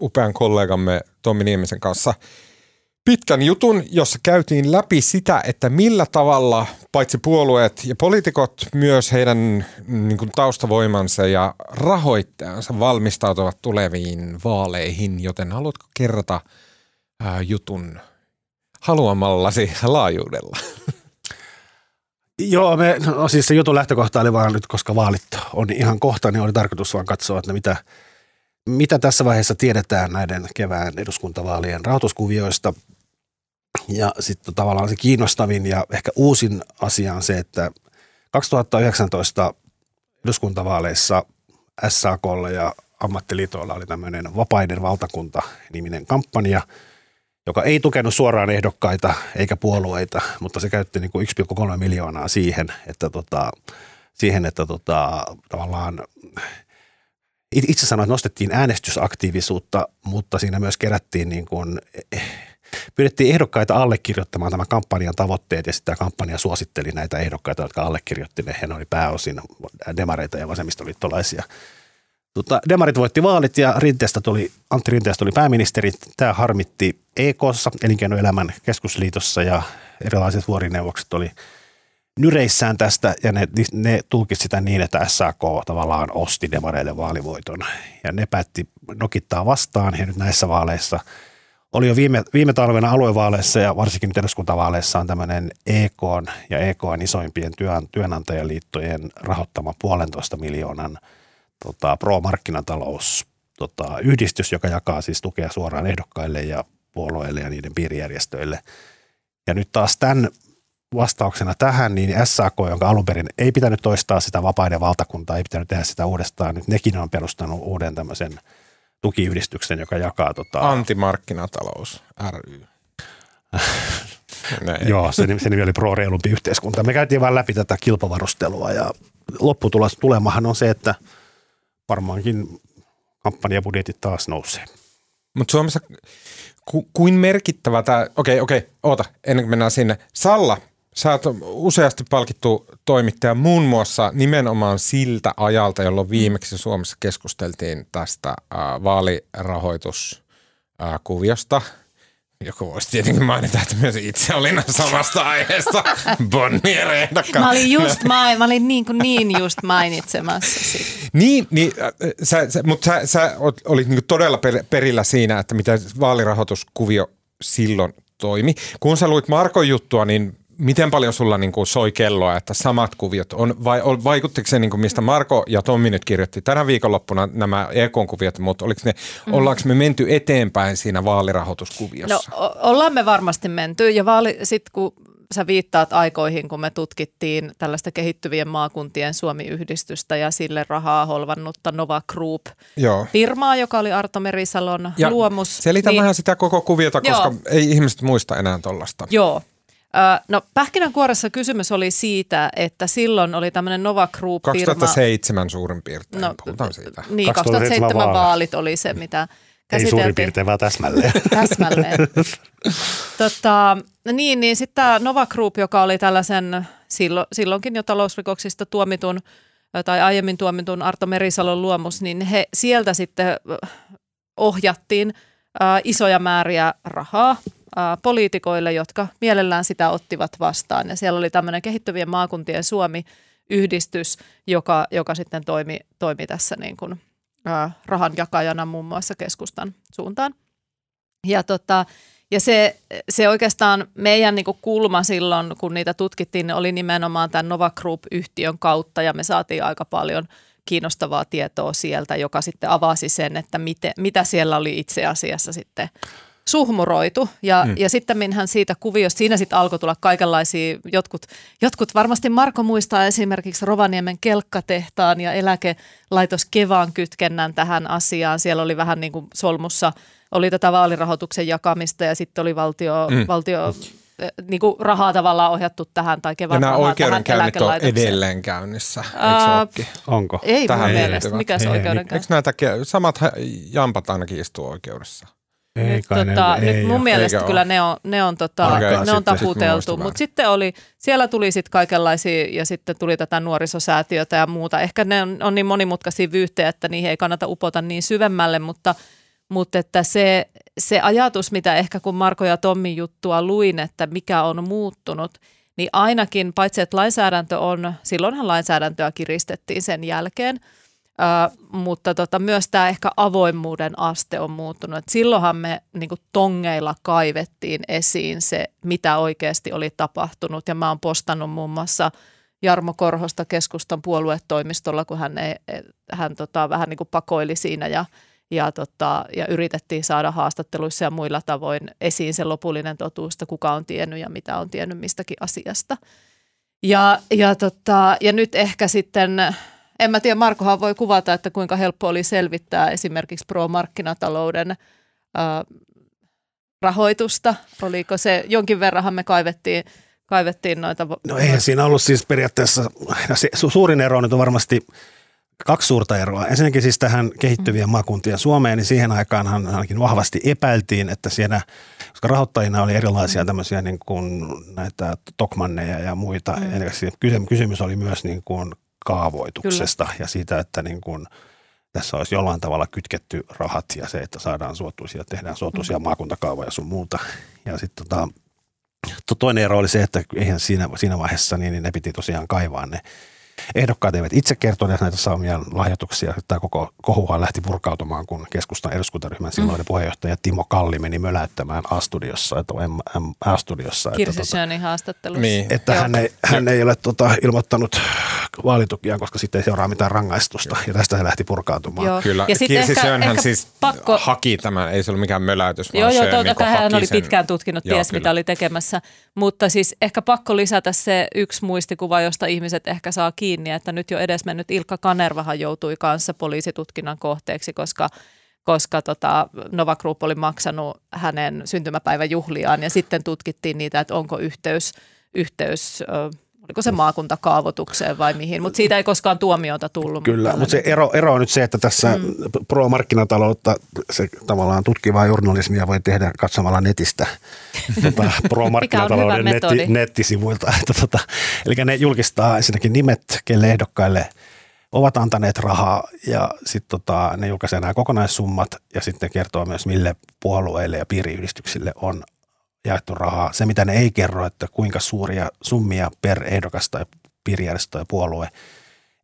upean kollegamme Tommi Niemisen kanssa pitkän jutun, jossa käytiin läpi sitä, että millä tavalla paitsi puolueet ja poliitikot, myös heidän niin kuin, taustavoimansa ja rahoittajansa valmistautuvat tuleviin vaaleihin, joten haluatko kerrata äh, jutun haluamallasi laajuudella? Joo, me, no siis se jutun lähtökohta oli vaan nyt, koska vaalit on ihan kohta, niin oli tarkoitus vaan katsoa, että mitä, mitä tässä vaiheessa tiedetään näiden kevään eduskuntavaalien rahoituskuvioista. Ja sitten tavallaan se kiinnostavin ja ehkä uusin asia on se, että 2019 eduskuntavaaleissa SAKlle ja ammattiliitoilla oli tämmöinen Vapaiden valtakunta-niminen kampanja, joka ei tukenut suoraan ehdokkaita eikä puolueita, mutta se käytti niin kuin 1,3 miljoonaa siihen, että, tota, siihen, että tota, tavallaan itse sanoin, että nostettiin äänestysaktiivisuutta, mutta siinä myös kerättiin niin kuin, pyydettiin ehdokkaita allekirjoittamaan tämän kampanjan tavoitteet ja sitä kampanja suositteli näitä ehdokkaita, jotka allekirjoitti ne. He oli pääosin demareita ja vasemmistoliittolaisia. Tota, demarit voitti vaalit ja Rinteestä tuli, Antti Rinteestä tuli pääministeri. Tämä harmitti EKssa, elinkeinoelämän keskusliitossa ja erilaiset vuorineuvokset oli nyreissään tästä ja ne, ne tulkisi sitä niin, että SAK tavallaan osti demareille vaalivoiton ja ne päätti nokittaa vastaan ja nyt näissä vaaleissa – oli jo viime, viime talvena aluevaaleissa ja varsinkin nyt eduskuntavaaleissa on tämmöinen EK ja EKn isoimpien työn, työnantajaliittojen rahoittama puolentoista miljoonan tota, pro-markkinatalous tota, yhdistys, joka jakaa siis tukea suoraan ehdokkaille ja puolueille ja niiden piirijärjestöille. Ja nyt taas tämän vastauksena tähän, niin SAK, jonka alun perin ei pitänyt toistaa sitä vapaiden valtakuntaa, ei pitänyt tehdä sitä uudestaan, nyt nekin on perustanut uuden tämmöisen – tukiyhdistyksen, joka jakaa... Tota... Antimarkkinatalous ry. Joo, se, se nimi oli pro-reilumpi yhteiskunta. Me käytiin vain läpi tätä kilpavarustelua ja lopputulos tulemahan on se, että varmaankin kampanjabudjetit taas nousee. Mutta Suomessa ku, kuin merkittävä tämä, okei, okei, oota, ennen kuin mennään sinne. Salla, Sä oot useasti palkittu toimittaja muun muassa nimenomaan siltä ajalta, jolloin viimeksi Suomessa keskusteltiin tästä vaalirahoituskuviosta. Joku voisi tietenkin mainita, että myös itse olin samasta aiheesta Bonnier Mä olin just, ma- mä olin niin, kuin niin just mainitsemassa sitä. Niin, niin sä, sä, mutta sä, sä olit niin todella perillä siinä, että mitä vaalirahoituskuvio silloin toimi. Kun sä luit Markon juttua, niin miten paljon sulla niin kuin soi kelloa, että samat kuviot on, vai vaikuttiko se, niin kuin mistä Marko ja Tommi nyt kirjoitti tänä viikonloppuna nämä EK-kuviot, mutta oliko ne, mm. ollaanko me menty eteenpäin siinä vaalirahoituskuviossa? No ollaan me varmasti menty ja vaali, sit kun sä viittaat aikoihin, kun me tutkittiin tällaista kehittyvien maakuntien Suomi-yhdistystä ja sille rahaa holvannutta Nova Group Joo. firmaa, joka oli Arto Merisalon ja luomus. Selitä niin, vähän sitä koko kuviota, koska joo. ei ihmiset muista enää tuollaista. Joo, No pähkinänkuoressa kysymys oli siitä, että silloin oli tämmöinen Nova Group firma. 2007 suurin piirtein, no, puhutaan siitä. Niin, 2007 vaalit. vaalit oli se, mitä Ei suurin piirtein, vaan täsmälleen. täsmälleen. tota, niin, niin sitten tämä Nova Group, joka oli tällaisen silloin, silloinkin jo talousrikoksista tuomitun tai aiemmin tuomitun Arto Merisalon luomus, niin he sieltä sitten ohjattiin äh, isoja määriä rahaa poliitikoille, jotka mielellään sitä ottivat vastaan. Ja siellä oli tämmöinen kehittyvien maakuntien Suomi-yhdistys, joka, joka sitten toimi, toimi tässä niin kuin, ää, rahan jakajana muun muassa keskustan suuntaan. Ja, tota, ja se, se oikeastaan meidän niin kulma silloin, kun niitä tutkittiin, oli nimenomaan tämän Nova Group-yhtiön kautta ja me saatiin aika paljon kiinnostavaa tietoa sieltä, joka sitten avasi sen, että miten, mitä siellä oli itse asiassa sitten suhmuroitu ja, mm. ja sitten minhän siitä kuviosta, siinä sitten alkoi tulla kaikenlaisia, jotkut, jotkut varmasti Marko muistaa esimerkiksi Rovaniemen kelkkatehtaan ja eläkelaitos Kevaan kytkennän tähän asiaan. Siellä oli vähän niin kuin solmussa, oli tätä vaalirahoituksen jakamista ja sitten oli valtio, mm. valtio eh, niin kuin rahaa tavallaan ohjattu tähän tai kevään Ja nämä oikeudenkäynnit on edelleen käynnissä, eikö uh, Onko? Ei Tähän mun mielestä. Mikä se oikeudenkäynti? Eikö näitä samat jampat ainakin istuu oikeudessa? Ei nyt, kai tota, ne, nyt ei mun ole. mielestä Eikä kyllä ole. ne on, ne on, tota, ne on taputeltu, mutta sitten oli, siellä tuli sitten kaikenlaisia ja sitten tuli tätä nuorisosäätiötä ja muuta. Ehkä ne on, on niin monimutkaisia vyyhtejä, että niihin ei kannata upota niin syvemmälle, mutta, mutta että se, se ajatus, mitä ehkä kun Marko ja Tommi juttua luin, että mikä on muuttunut, niin ainakin paitsi, että lainsäädäntö on, silloinhan lainsäädäntöä kiristettiin sen jälkeen – Ö, mutta tota, myös tämä ehkä avoimuuden aste on muuttunut. Et silloinhan me niin kuin tongeilla kaivettiin esiin se, mitä oikeasti oli tapahtunut. Ja mä oon postannut muun muassa Jarmo Korhosta keskustan puoluetoimistolla, kun hän, ei, hän tota, vähän niin kuin pakoili siinä ja, ja, tota, ja yritettiin saada haastatteluissa ja muilla tavoin esiin se lopullinen totuus, kuka on tiennyt ja mitä on tiennyt mistäkin asiasta. Ja, ja, tota, ja nyt ehkä sitten En mä tiedä, Markohan voi kuvata, että kuinka helppo oli selvittää esimerkiksi pro-markkinatalouden äh, rahoitusta. Oliko se, jonkin verranhan me kaivettiin, kaivettiin noita... No eihän siinä ollut siis periaatteessa, se suurin ero nyt on varmasti kaksi suurta eroa. Ensinnäkin siis tähän kehittyvien maakuntien Suomeen, niin siihen aikaan ainakin vahvasti epäiltiin, että siellä, koska rahoittajina oli erilaisia tämmöisiä niin kuin näitä tokmanneja ja muita, mm. eli kysymys oli myös niin kuin kaavoituksesta Kyllä. ja siitä, että niin kuin tässä olisi jollain tavalla kytketty rahat ja se, että saadaan suotuisia, tehdään suotuisia mm. maakuntakaavoja sun muuta. Ja sitten tota, toinen ero oli se, että eihän siinä, siinä vaiheessa niin, niin ne piti tosiaan kaivaa ne Ehdokkaat eivät itse kertoneet näitä saamia lahjoituksia. Tämä koko kohuhan lähti purkautumaan, kun keskustan eduskuntaryhmän silloinen mm. puheenjohtaja Timo Kalli meni möläyttämään A-studiossa, että A-studiossa. Kirsi että, tota, haastattelussa. Niin. Että hän ei, hän ei ole tota, ilmoittanut vaalitukia, koska sitten ei seuraa mitään rangaistusta. Ja tästä se lähti purkautumaan. Joo. Kyllä. Ja Kirsi ehkä, Sönhän ehkä siis pakko... haki tämän, ei se ollut mikään möläytys, joo, joo, Sön niin hän oli pitkään tutkinut, joo, ties kyllä. mitä oli tekemässä. Mutta siis ehkä pakko lisätä se yksi muistikuva, josta ihmiset ehkä saa kiinni, että nyt jo edesmennyt Ilkka Kanervahan joutui kanssa poliisitutkinnan kohteeksi, koska koska tota Nova Group oli maksanut hänen syntymäpäiväjuhliaan ja sitten tutkittiin niitä, että onko yhteys, yhteys oliko se maakuntakaavoitukseen vai mihin, mutta siitä ei koskaan tuomiota tullut. Kyllä, mutta, se ero, ero on nyt se, että tässä mm. pro-markkinataloutta, se tavallaan tutkivaa journalismia voi tehdä katsomalla netistä tota, pro-markkinatalouden netti, nettisivuilta. Että, tota, eli ne julkistaa ensinnäkin nimet, kelle ehdokkaille ovat antaneet rahaa ja sitten tota, ne julkaisee nämä kokonaissummat ja sitten kertoo myös mille puolueille ja piiriyhdistyksille on jaettu rahaa. Se, mitä ne ei kerro, että kuinka suuria summia per ehdokas tai piirijärjestö tai puolue,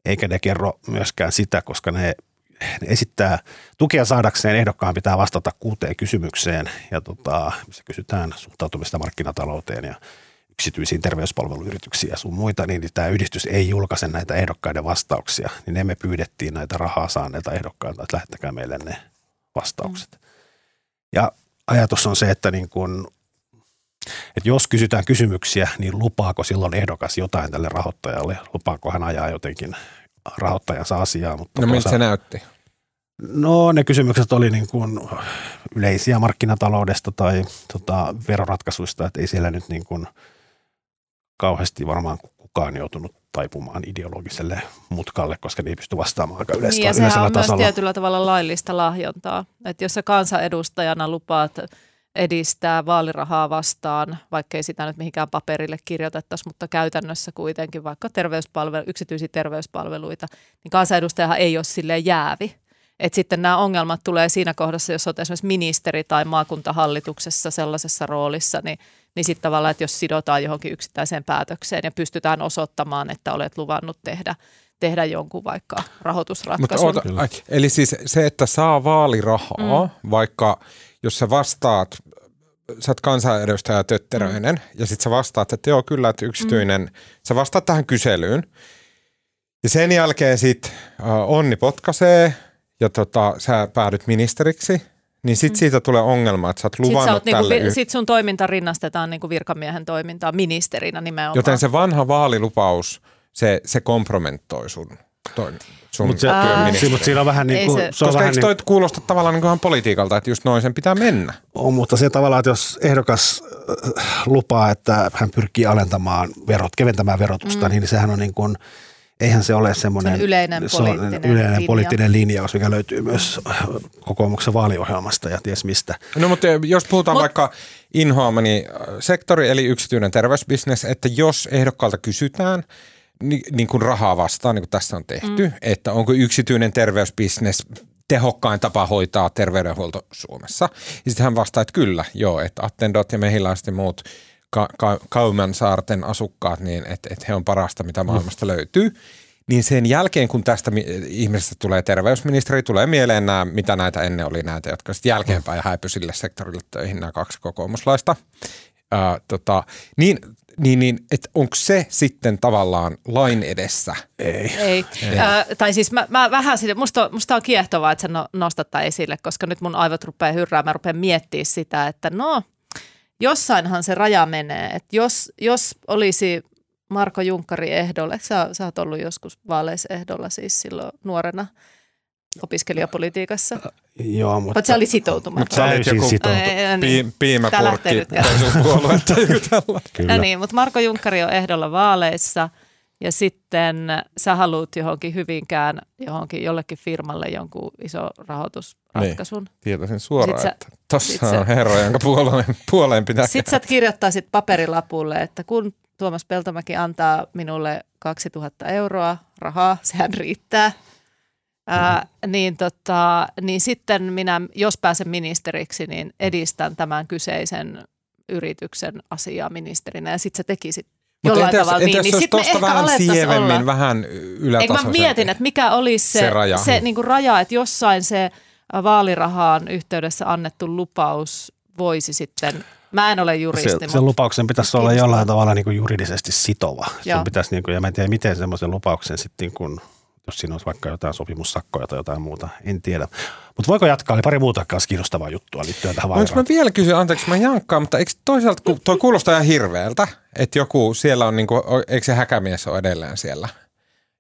eikä ne kerro myöskään sitä, koska ne, ne esittää tukea saadakseen ehdokkaan pitää vastata kuuteen kysymykseen ja tota, missä kysytään suhtautumista markkinatalouteen ja yksityisiin terveyspalveluyrityksiin ja sun muita, niin tämä yhdistys ei julkaise näitä ehdokkaiden vastauksia, niin me pyydettiin näitä rahaa saaneita ehdokkaita, että lähettäkää meille ne vastaukset. Mm. Ja ajatus on se, että niin kun että jos kysytään kysymyksiä, niin lupaako silloin ehdokas jotain tälle rahoittajalle? Lupaako hän ajaa jotenkin rahoittajansa asiaa? Mutta no miltä se näytti? No ne kysymykset oli niin kuin yleisiä markkinataloudesta tai tota, veroratkaisuista, että ei siellä nyt niin kuin kauheasti varmaan kukaan joutunut taipumaan ideologiselle mutkalle, koska ne ei pysty vastaamaan aika yleistä, niin, ja sehän on tasolla. myös tietyllä tavalla laillista lahjontaa. Että jos sä kansanedustajana lupaat edistää vaalirahaa vastaan, vaikkei sitä nyt mihinkään paperille kirjoitettaisi, mutta käytännössä kuitenkin vaikka terveyspalvelu, yksityisiä terveyspalveluita, niin kansanedustajahan ei ole sille jäävi. Et sitten nämä ongelmat tulee siinä kohdassa, jos olet esimerkiksi ministeri tai maakuntahallituksessa sellaisessa roolissa, niin, niin sitten tavallaan, että jos sidotaan johonkin yksittäiseen päätökseen ja pystytään osoittamaan, että olet luvannut tehdä tehdä jonkun vaikka rahoitusratkaisun. Mutta oota, eli siis se, että saa vaalirahaa, mm. vaikka jos sä vastaat, sä oot kansanedustaja tötteröinen, mm. ja sitten sä vastaat, että joo kyllä, että yksityinen, mm. sä vastaat tähän kyselyyn. Ja sen jälkeen sitten äh, Onni potkaisee, ja tota, sä päädyt ministeriksi, niin sitten mm. siitä tulee ongelma, että sä oot luvannut sit sä oot tälle... Niinku, sit sun toiminta rinnastetaan niinku virkamiehen toimintaan ministerinä nimenomaan. Joten se vanha vaalilupaus, se, se kompromenttoi sun toimintaa sun Mut se, mut siinä on vähän niin kuin, se, se Koska vähän eikö toi niin, kuulosta tavallaan niin kuin politiikalta, että just noin sen pitää mennä? On, mutta se tavallaan, että jos ehdokas äh, lupaa, että hän pyrkii alentamaan verot, keventämään verotusta, mm. niin sehän on niin kuin, eihän se ole semmoinen se yleinen, poliittinen, yleinen linja. poliittinen linjaus, mikä löytyy myös kokoomuksen vaaliohjelmasta ja ties mistä. No mutta jos puhutaan Mut, vaikka inhoamani sektori eli yksityinen terveysbisnes, että jos ehdokkaalta kysytään – niin, niin kuin rahaa vastaan, niin kuin tässä on tehty, mm. että onko yksityinen terveysbisnes tehokkain tapa hoitaa terveydenhuolto Suomessa. Ja sitten hän vastaa, että kyllä, joo, että Attendot ja Mehiläiset ja muut ka- ka- Kauman saarten asukkaat, niin että, että he on parasta, mitä maailmasta mm. löytyy. Niin sen jälkeen, kun tästä ihmisestä tulee terveysministeri, tulee mieleen nämä, mitä näitä ennen oli näitä, jotka sitten jälkeenpäin häipy sille sektorille töihin, nämä kaksi kokoomuslaista. Ää, tota, niin niin, niin onko se sitten tavallaan lain edessä? Ei. Ei. Ei. Äh, tai siis mä, mä vähän sitä, musta, musta on kiehtovaa, että sä no, nostat esille, koska nyt mun aivot rupeaa hyrrää, mä rupean miettimään sitä, että no, jossainhan se raja menee. Että jos, jos olisi Marko Junkkari ehdolle. Sä, sä oot ollut joskus vaaleissa ehdolla siis silloin nuorena opiskelijapolitiikassa. Joo, mutta... Mutta se oli sitoutumaton. Mutta sä olit joku sitoutunut. Niin. Piimäpurkki lähtee nyt puolue tai joku tällainen. Kyllä. No niin, mutta Marko Junkkari on ehdolla vaaleissa ja sitten sä haluat johonkin Hyvinkään, johonkin jollekin firmalle jonkun iso rahoitusratkaisun. Tiedosin suoraan, Sit sä- että tossa sä- on herra, jonka puoleen, puoleen pitää Sitten sä kirjoittaisit paperilapulle, että kun Tuomas Peltomäki antaa minulle 2000 euroa rahaa, sehän riittää, ää, niin, tota, niin sitten minä, jos pääsen ministeriksi, niin edistän tämän kyseisen yrityksen asiaa ministerinä ja sitten sä tekisit Mutta jollain entä jos, tavalla entä niin, jos niin olisi sitten ehkä vähän sievemmin, olla. vähän Eikö mä mietin, että mikä olisi se, Se se raja. se niin kuin raja että jossain se vaalirahaan yhteydessä annettu lupaus voisi sitten, mä en ole juristi, se, mutta sen lupauksen pitäisi olla jollain tavalla niin kuin juridisesti sitova. Joo. Sen pitäisi, niin kuin, ja mä en tiedä, miten semmoisen lupauksen sitten, niin kuin, jos siinä olisi vaikka jotain sopimussakkoja tai jotain muuta, en tiedä. Mutta voiko jatkaa? Oli pari muuta kanssa kiinnostavaa juttua liittyen tähän Voinko mä vairaan. vielä kysyä, anteeksi mä jankkaan, mutta eikö toisaalta, kun toi kuulostaa ihan hirveältä, että joku siellä on, niinku, eikö se häkämies ole edelleen siellä?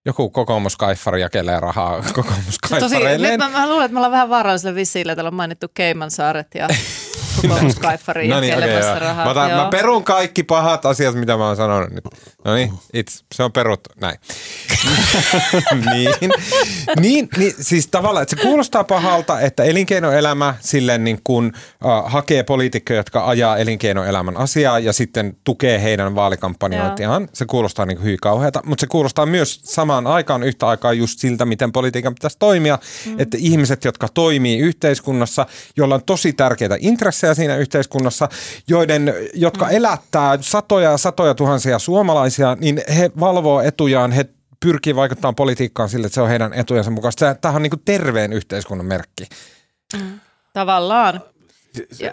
Joku kokoomuskaiffari jakelee rahaa Tosi, kokoomuskaiffareilleen. nyt mä, mä luulen, että me ollaan vähän vaarallisella vissiillä. Täällä on mainittu Keimansaaret ja kokoomuskaiffari No niin, joo. rahaa. Mä, otan, Joo. mä perun kaikki pahat asiat, mitä mä oon sanonut nyt. No niin, it's, se on peruttu. Näin. niin, niin, niin, siis tavallaan, että se kuulostaa pahalta, että elinkeinoelämä silleen niin kuin äh, hakee poliitikkoja, jotka ajaa elinkeinoelämän asiaa ja sitten tukee heidän vaalikampanjointiaan. Se kuulostaa niin hyvin kauheata, mutta se kuulostaa myös samaan aikaan yhtä aikaa just siltä, miten politiikan pitäisi toimia, mm. että ihmiset, jotka toimii yhteiskunnassa, joilla on tosi tärkeitä intressejä siinä yhteiskunnassa, joiden, jotka mm. elättää satoja ja satoja tuhansia suomalaisia, niin he valvoo etujaan, he pyrkii vaikuttamaan politiikkaan sille, että se on heidän etujensa mukaista. Tämä on niin kuin terveen yhteiskunnan merkki. Tavallaan. Ja,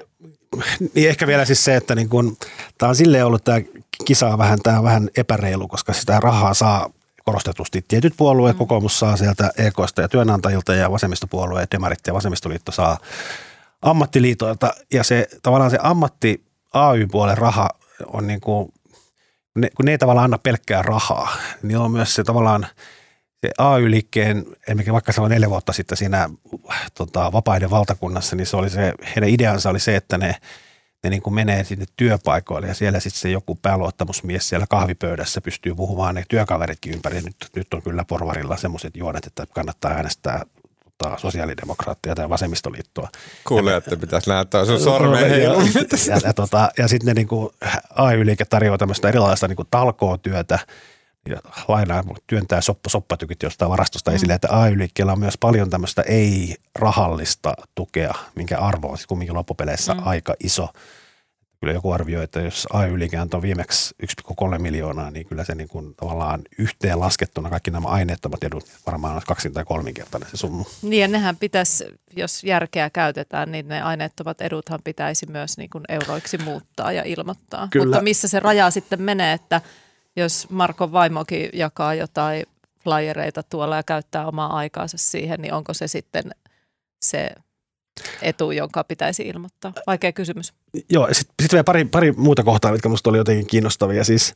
Niin ehkä vielä siis se, että niin kun, tämä on silleen ollut tämä kisa vähän, tämä on vähän epäreilu, koska sitä rahaa saa korostetusti tietyt puolueet, mm. kokoomus saa sieltä EKsta ja työnantajilta ja vasemmistopuolueet, demarit ja vasemmistoliitto saa ammattiliitoilta ja se tavallaan se ammatti AY-puolen raha on niin kuin, ne, kun ne ei tavallaan anna pelkkää rahaa, niin on myös se tavallaan se AY-liikkeen, esimerkiksi vaikka se on neljä vuotta sitten siinä tota, vapaiden valtakunnassa, niin se oli se, heidän ideansa oli se, että ne, ne niin kuin menee sinne työpaikoille ja siellä sitten se joku pääluottamusmies siellä kahvipöydässä pystyy puhumaan ne työkaveritkin ympäri. Nyt, nyt on kyllä porvarilla semmoiset juonet, että kannattaa äänestää tota, sosiaalidemokraattia tai vasemmistoliittoa. Kuulee, että pitäisi näyttää sun sormeen ja, ja, ja, tota, ja sitten ne niinku, AY-liike tarjoaa tämmöistä erilaista niinku talkootyötä, ja lainaa työntää soppa, soppatykit jostain varastosta mm. esille, että AY-liikkeellä on myös paljon tämmöistä ei-rahallista tukea, minkä arvo on siis kumminkin loppupeleissä mm. aika iso. Kyllä joku arvioi, että jos AY-liike antoi viimeksi 1,3 miljoonaa, niin kyllä se niin kuin tavallaan yhteen laskettuna kaikki nämä aineettomat edut varmaan on kaksin tai kolminkertainen se summa. niin ja nehän pitäisi, jos järkeä käytetään, niin ne aineettomat eduthan pitäisi myös niin kuin euroiksi muuttaa ja ilmoittaa. Kyllä. Mutta missä se raja sitten menee, että jos Markon vaimokin jakaa jotain flyereita tuolla ja käyttää omaa aikaansa siihen, niin onko se sitten se etu, jonka pitäisi ilmoittaa? Vaikea kysymys. Joo, sitten sit vielä pari, pari muuta kohtaa, mitkä minusta oli jotenkin kiinnostavia. Siis,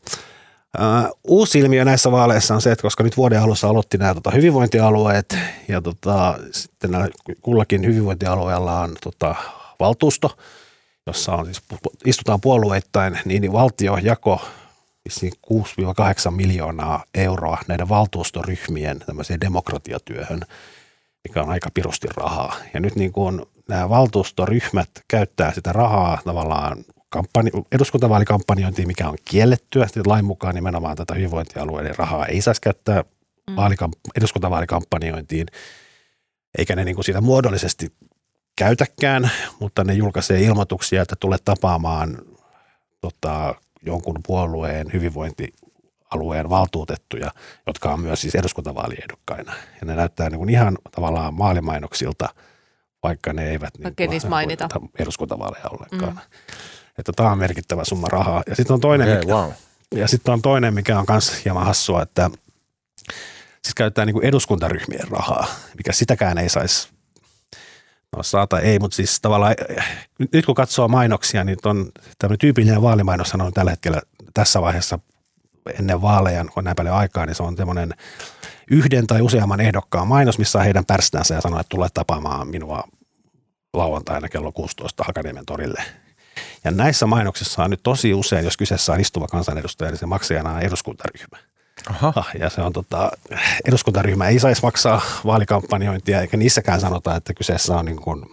äh, uusi ilmiö näissä vaaleissa on se, että koska nyt vuoden alussa aloitti nämä tota, hyvinvointialueet ja tota, sitten kullakin hyvinvointialueella on tota, valtuusto, jossa on siis, istutaan puolueittain, niin, niin valtio jako vissiin 6-8 miljoonaa euroa näiden valtuustoryhmien demokratiatyöhön, mikä on aika pirusti rahaa. Ja nyt niin kuin nämä valtuustoryhmät käyttää sitä rahaa tavallaan kampanj- eduskuntavaalikampanjointiin, mikä on kiellettyä. Sitten lain mukaan nimenomaan tätä hyvinvointialueiden rahaa ei saisi käyttää mm. vaalikam- eduskuntavaalikampanjointiin, eikä ne niin kuin siitä muodollisesti käytäkään, mutta ne julkaisee ilmoituksia, että tulee tapaamaan tota, jonkun puolueen hyvinvointialueen valtuutettuja, jotka on myös siis eduskuntavaaliehdokkaina. Ja ne näyttää niin kuin ihan tavallaan maalimainoksilta, vaikka ne eivät niin niissä mainita. eduskuntavaaleja ollenkaan. Mm. Että tämä on merkittävä summa rahaa. Ja sitten on toinen, Okei, mikä, wow. ja sitten on toinen, mikä on myös hieman hassua, että siis käytetään niin kuin eduskuntaryhmien rahaa, mikä sitäkään ei saisi No saata ei, mutta siis tavallaan nyt kun katsoo mainoksia, niin on tämmöinen tyypillinen vaalimainoshan on tällä hetkellä tässä vaiheessa ennen vaaleja, kun on näin paljon aikaa, niin se on semmoinen yhden tai useamman ehdokkaan mainos, missä on heidän pärstänsä ja sanoo, että tulee tapaamaan minua lauantaina kello 16 Hakaniemen torille. Ja näissä mainoksissa on nyt tosi usein, jos kyseessä on istuva kansanedustaja, niin se maksajana on eduskuntaryhmä. Aha. Ah, Ja se on tota, eduskuntaryhmä ei saisi maksaa vaalikampanjointia, eikä niissäkään sanota, että kyseessä on niin kuin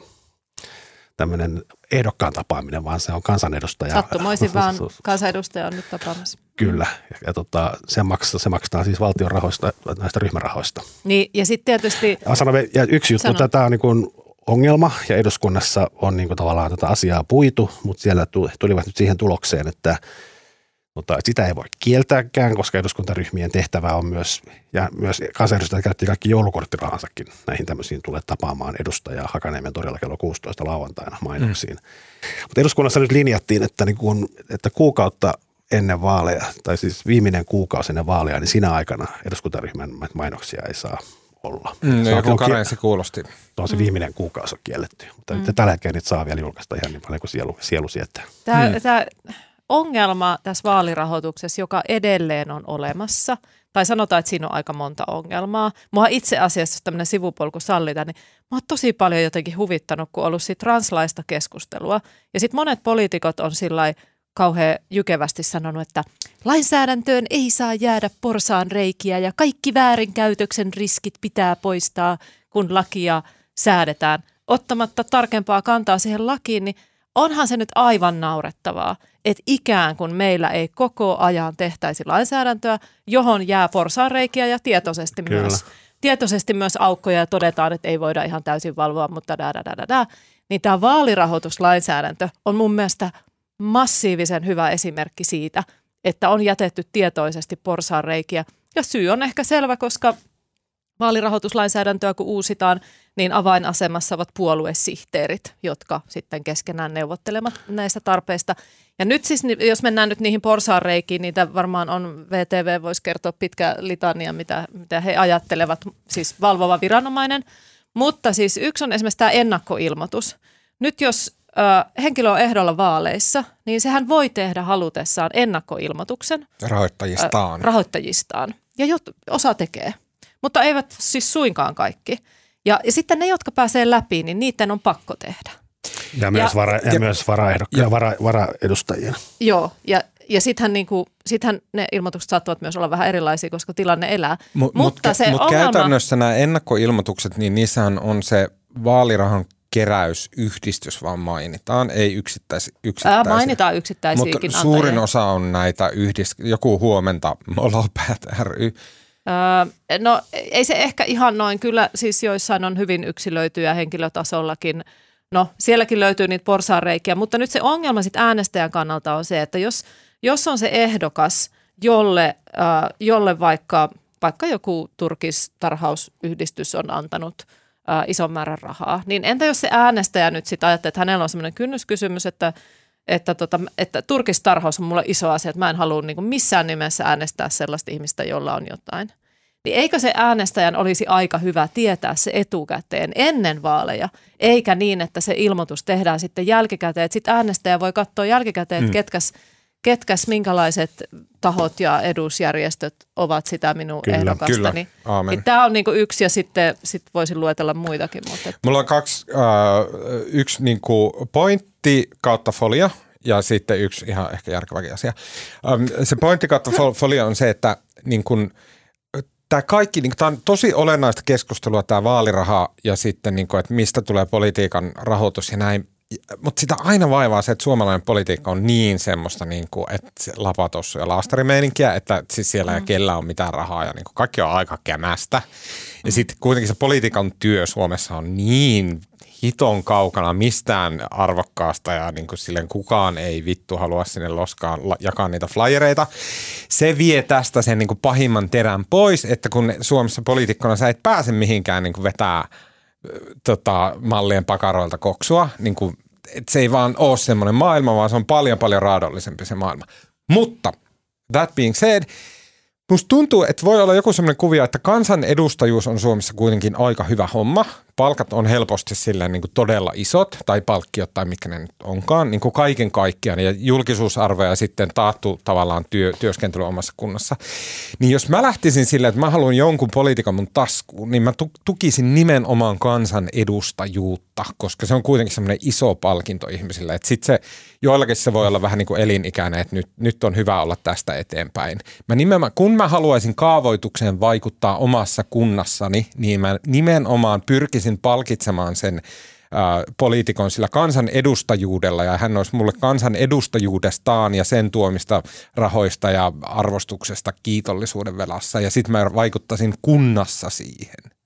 tämmöinen ehdokkaan tapaaminen, vaan se on kansanedustaja. Sattumoisin vaan kansanedustaja on nyt tapaamassa. Kyllä, ja, ja tota, se, maksaa, se maksetaan siis valtion rahoista, näistä ryhmärahoista. Niin, ja sitten tietysti, Ja, sanon, vielä- ja yksi juttu, Sano. tätä on niin kuin ongelma, ja eduskunnassa on niin kuin tavallaan tätä asiaa puitu, mutta siellä tu- tulivat nyt siihen tulokseen, että mutta sitä ei voi kieltääkään, koska eduskuntaryhmien tehtävä on myös, ja myös kansanedustajat käytti kaikki joulukorttirahansakin näihin tämmöisiin tulee tapaamaan edustajaa Hakaniemen torilla kello 16 lauantaina mainoksiin. Mm. Mutta eduskunnassa nyt linjattiin, että, niin kun, että kuukautta ennen vaaleja, tai siis viimeinen kuukausi ennen vaaleja, niin siinä aikana eduskuntaryhmän mainoksia ei saa olla. Mm, Se on joku karenssi kuulosti. on se viimeinen kuukausi on kielletty. Mutta mm. tällä hetkellä niitä saa vielä julkaista ihan niin paljon kuin sielu, sielu sietää. Tämä, hmm. tämä ongelma tässä vaalirahoituksessa, joka edelleen on olemassa, tai sanotaan, että siinä on aika monta ongelmaa. Mua itse asiassa, jos tämmöinen sivupolku sallita, niin mä oon tosi paljon jotenkin huvittanut, kun on ollut siitä translaista keskustelua. Ja sitten monet poliitikot on sillä kauhean jykevästi sanonut, että lainsäädäntöön ei saa jäädä porsaan reikiä ja kaikki väärinkäytöksen riskit pitää poistaa, kun lakia säädetään. Ottamatta tarkempaa kantaa siihen lakiin, niin onhan se nyt aivan naurettavaa, että ikään kuin meillä ei koko ajan tehtäisi lainsäädäntöä, johon jää porsaanreikiä ja tietoisesti Kyllä. myös, tietoisesti myös aukkoja ja todetaan, että ei voida ihan täysin valvoa, mutta da, da, da, da, da. Niin tämä vaalirahoituslainsäädäntö on mun mielestä massiivisen hyvä esimerkki siitä, että on jätetty tietoisesti porsaanreikiä. Ja syy on ehkä selvä, koska vaalirahoituslainsäädäntöä kun uusitaan, niin avainasemassa ovat puoluesihteerit, jotka sitten keskenään neuvottelemat näistä tarpeista. Ja nyt siis, ni- jos mennään nyt niihin porsaanreikiin, niitä varmaan on, VTV voisi kertoa pitkä litania, mitä, mitä he ajattelevat, siis valvova viranomainen. Mutta siis yksi on esimerkiksi tämä ennakkoilmoitus. Nyt jos ö, henkilö on ehdolla vaaleissa, niin sehän voi tehdä halutessaan ennakkoilmoituksen Rahoittajistaan. ö, rahoittajistaan. Ja jot, osa tekee, mutta eivät siis suinkaan kaikki. Ja, ja sitten ne, jotka pääsee läpi, niin niiden on pakko tehdä. Ja myös, Ja- vara, ja, ja- myös varaehdokka- ja vara, varaedustajien. Joo, ja, ja sittenhän, niinku, sittenhän ne ilmoitukset saattavat myös olla vähän erilaisia, koska tilanne elää. Mut, mutta mut, se mut ongelma, käytännössä nämä ennakkoilmoitukset, niin niissähän on se vaalirahan keräysyhdistys vaan mainitaan, ei yksittäis, ää, yksittäisiä. mainitaan yksittäisiäkin Mutta suurin antajia. osa on näitä yhdist... joku huomenta Molopäät ry. No ei se ehkä ihan noin, kyllä siis joissain on hyvin yksilöityjä henkilötasollakin. No sielläkin löytyy niitä porsaanreikiä, mutta nyt se ongelma sitten äänestäjän kannalta on se, että jos, jos on se ehdokas, jolle, jolle vaikka, vaikka joku turkistarhausyhdistys on antanut ison määrän rahaa, niin entä jos se äänestäjä nyt sitten ajattelee, että hänellä on sellainen kynnyskysymys, että että, tota, että turkistarhaus on mulle iso asia, että mä en halua niin missään nimessä äänestää sellaista ihmistä, jolla on jotain. Niin eikö se äänestäjän olisi aika hyvä tietää se etukäteen ennen vaaleja, eikä niin, että se ilmoitus tehdään sitten jälkikäteen. Sitten äänestäjä voi katsoa jälkikäteen, että ketkäs, ketkäs, minkälaiset tahot ja edusjärjestöt ovat sitä minun Kyllä, ehdokasta. kyllä. Niin, niin tämä on niinku yksi ja sitten sit voisin luetella muitakin. Mutta et, Mulla on kaksi, äh, yksi niinku pointti kautta folia ja sitten yksi ihan ehkä järkeväkin asia. Ähm, se pointti kautta fol- folia on se, että niin kun, tämä kaikki, niin tämä on tosi olennaista keskustelua, tämä vaaliraha ja sitten, niin kun, että mistä tulee politiikan rahoitus ja näin. Mutta sitä aina vaivaa se, että suomalainen politiikka on niin semmoista, niin kuin, että lapatossu ja laastarimeininkiä, että siis siellä ei kellä on mitään rahaa ja niin kuin kaikki on aika kämästä. Ja sitten kuitenkin se politiikan työ Suomessa on niin hiton kaukana mistään arvokkaasta ja niin kuin silleen kukaan ei vittu halua sinne loskaan jakaa niitä flyereita. Se vie tästä sen niin kuin pahimman terän pois, että kun Suomessa poliitikkona sä et pääse mihinkään niin kuin vetää tota, mallien pakaroilta koksua, niin kuin, et se ei vaan ole semmoinen maailma, vaan se on paljon paljon raadollisempi se maailma. Mutta that being said, Musta tuntuu, että voi olla joku semmoinen kuvio, että kansanedustajuus on Suomessa kuitenkin aika hyvä homma. Palkat on helposti silleen niin kuin todella isot, tai palkkiot tai mitkä ne nyt onkaan, niin kuin kaiken kaikkiaan, ja julkisuusarvo ja sitten taattu tavallaan työ, työskentely omassa kunnassa. Niin jos mä lähtisin silleen, että mä haluan jonkun poliitikon mun taskuun, niin mä tukisin nimenomaan kansan edustajuutta, koska se on kuitenkin semmoinen iso palkinto ihmisille. Että sitten se, joillakin se voi olla vähän niin kuin elinikäinen, että nyt, nyt on hyvä olla tästä eteenpäin. Mä nimenomaan, kun mä haluaisin kaavoitukseen vaikuttaa omassa kunnassani, niin mä nimenomaan pyrkisin palkitsemaan sen poliitikon sillä kansan edustajuudella ja hän olisi mulle kansan edustajuudestaan ja sen tuomista rahoista ja arvostuksesta kiitollisuuden velassa ja sitten mä vaikuttaisin kunnassa siihen.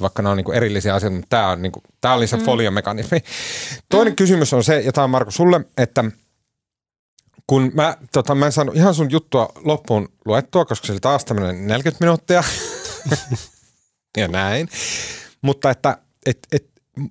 Vaikka nämä on niin erillisiä asioita, mutta tämä, on niin kuin, tämä oli se mm. foliomekanismi. Toinen mm. kysymys on se, ja tämä on Marko sulle, että kun mä, tota, mä en saanut ihan sun juttua loppuun luettua, koska se oli taas tämmöinen 40 minuuttia ja näin. Mutta että et, et,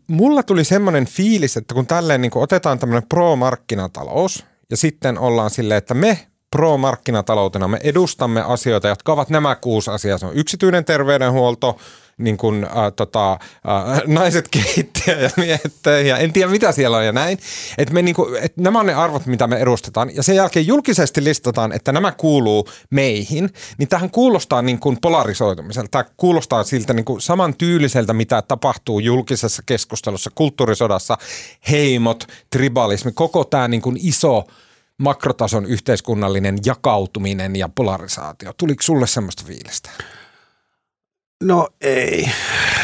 mulla tuli semmoinen fiilis, että kun tälleen niin otetaan tämmöinen pro-markkinatalous ja sitten ollaan silleen, että me pro-markkinataloutena me edustamme asioita, jotka ovat nämä kuusi asiaa. Se on yksityinen terveydenhuolto, niin kuin, äh, tota, äh, naiset keittiä ja miehet ja en tiedä mitä siellä on ja näin. Et me, niin kuin, et nämä on ne arvot, mitä me edustetaan. Ja sen jälkeen julkisesti listataan, että nämä kuuluu meihin. Niin tähän kuulostaa niin kuin polarisoitumiselta. Tämä kuulostaa siltä niin kuin saman tyyliseltä, mitä tapahtuu julkisessa keskustelussa, kulttuurisodassa, heimot, tribalismi, koko tämä niin kuin iso makrotason yhteiskunnallinen jakautuminen ja polarisaatio. Tuliko sulle semmoista fiilistä? No ei.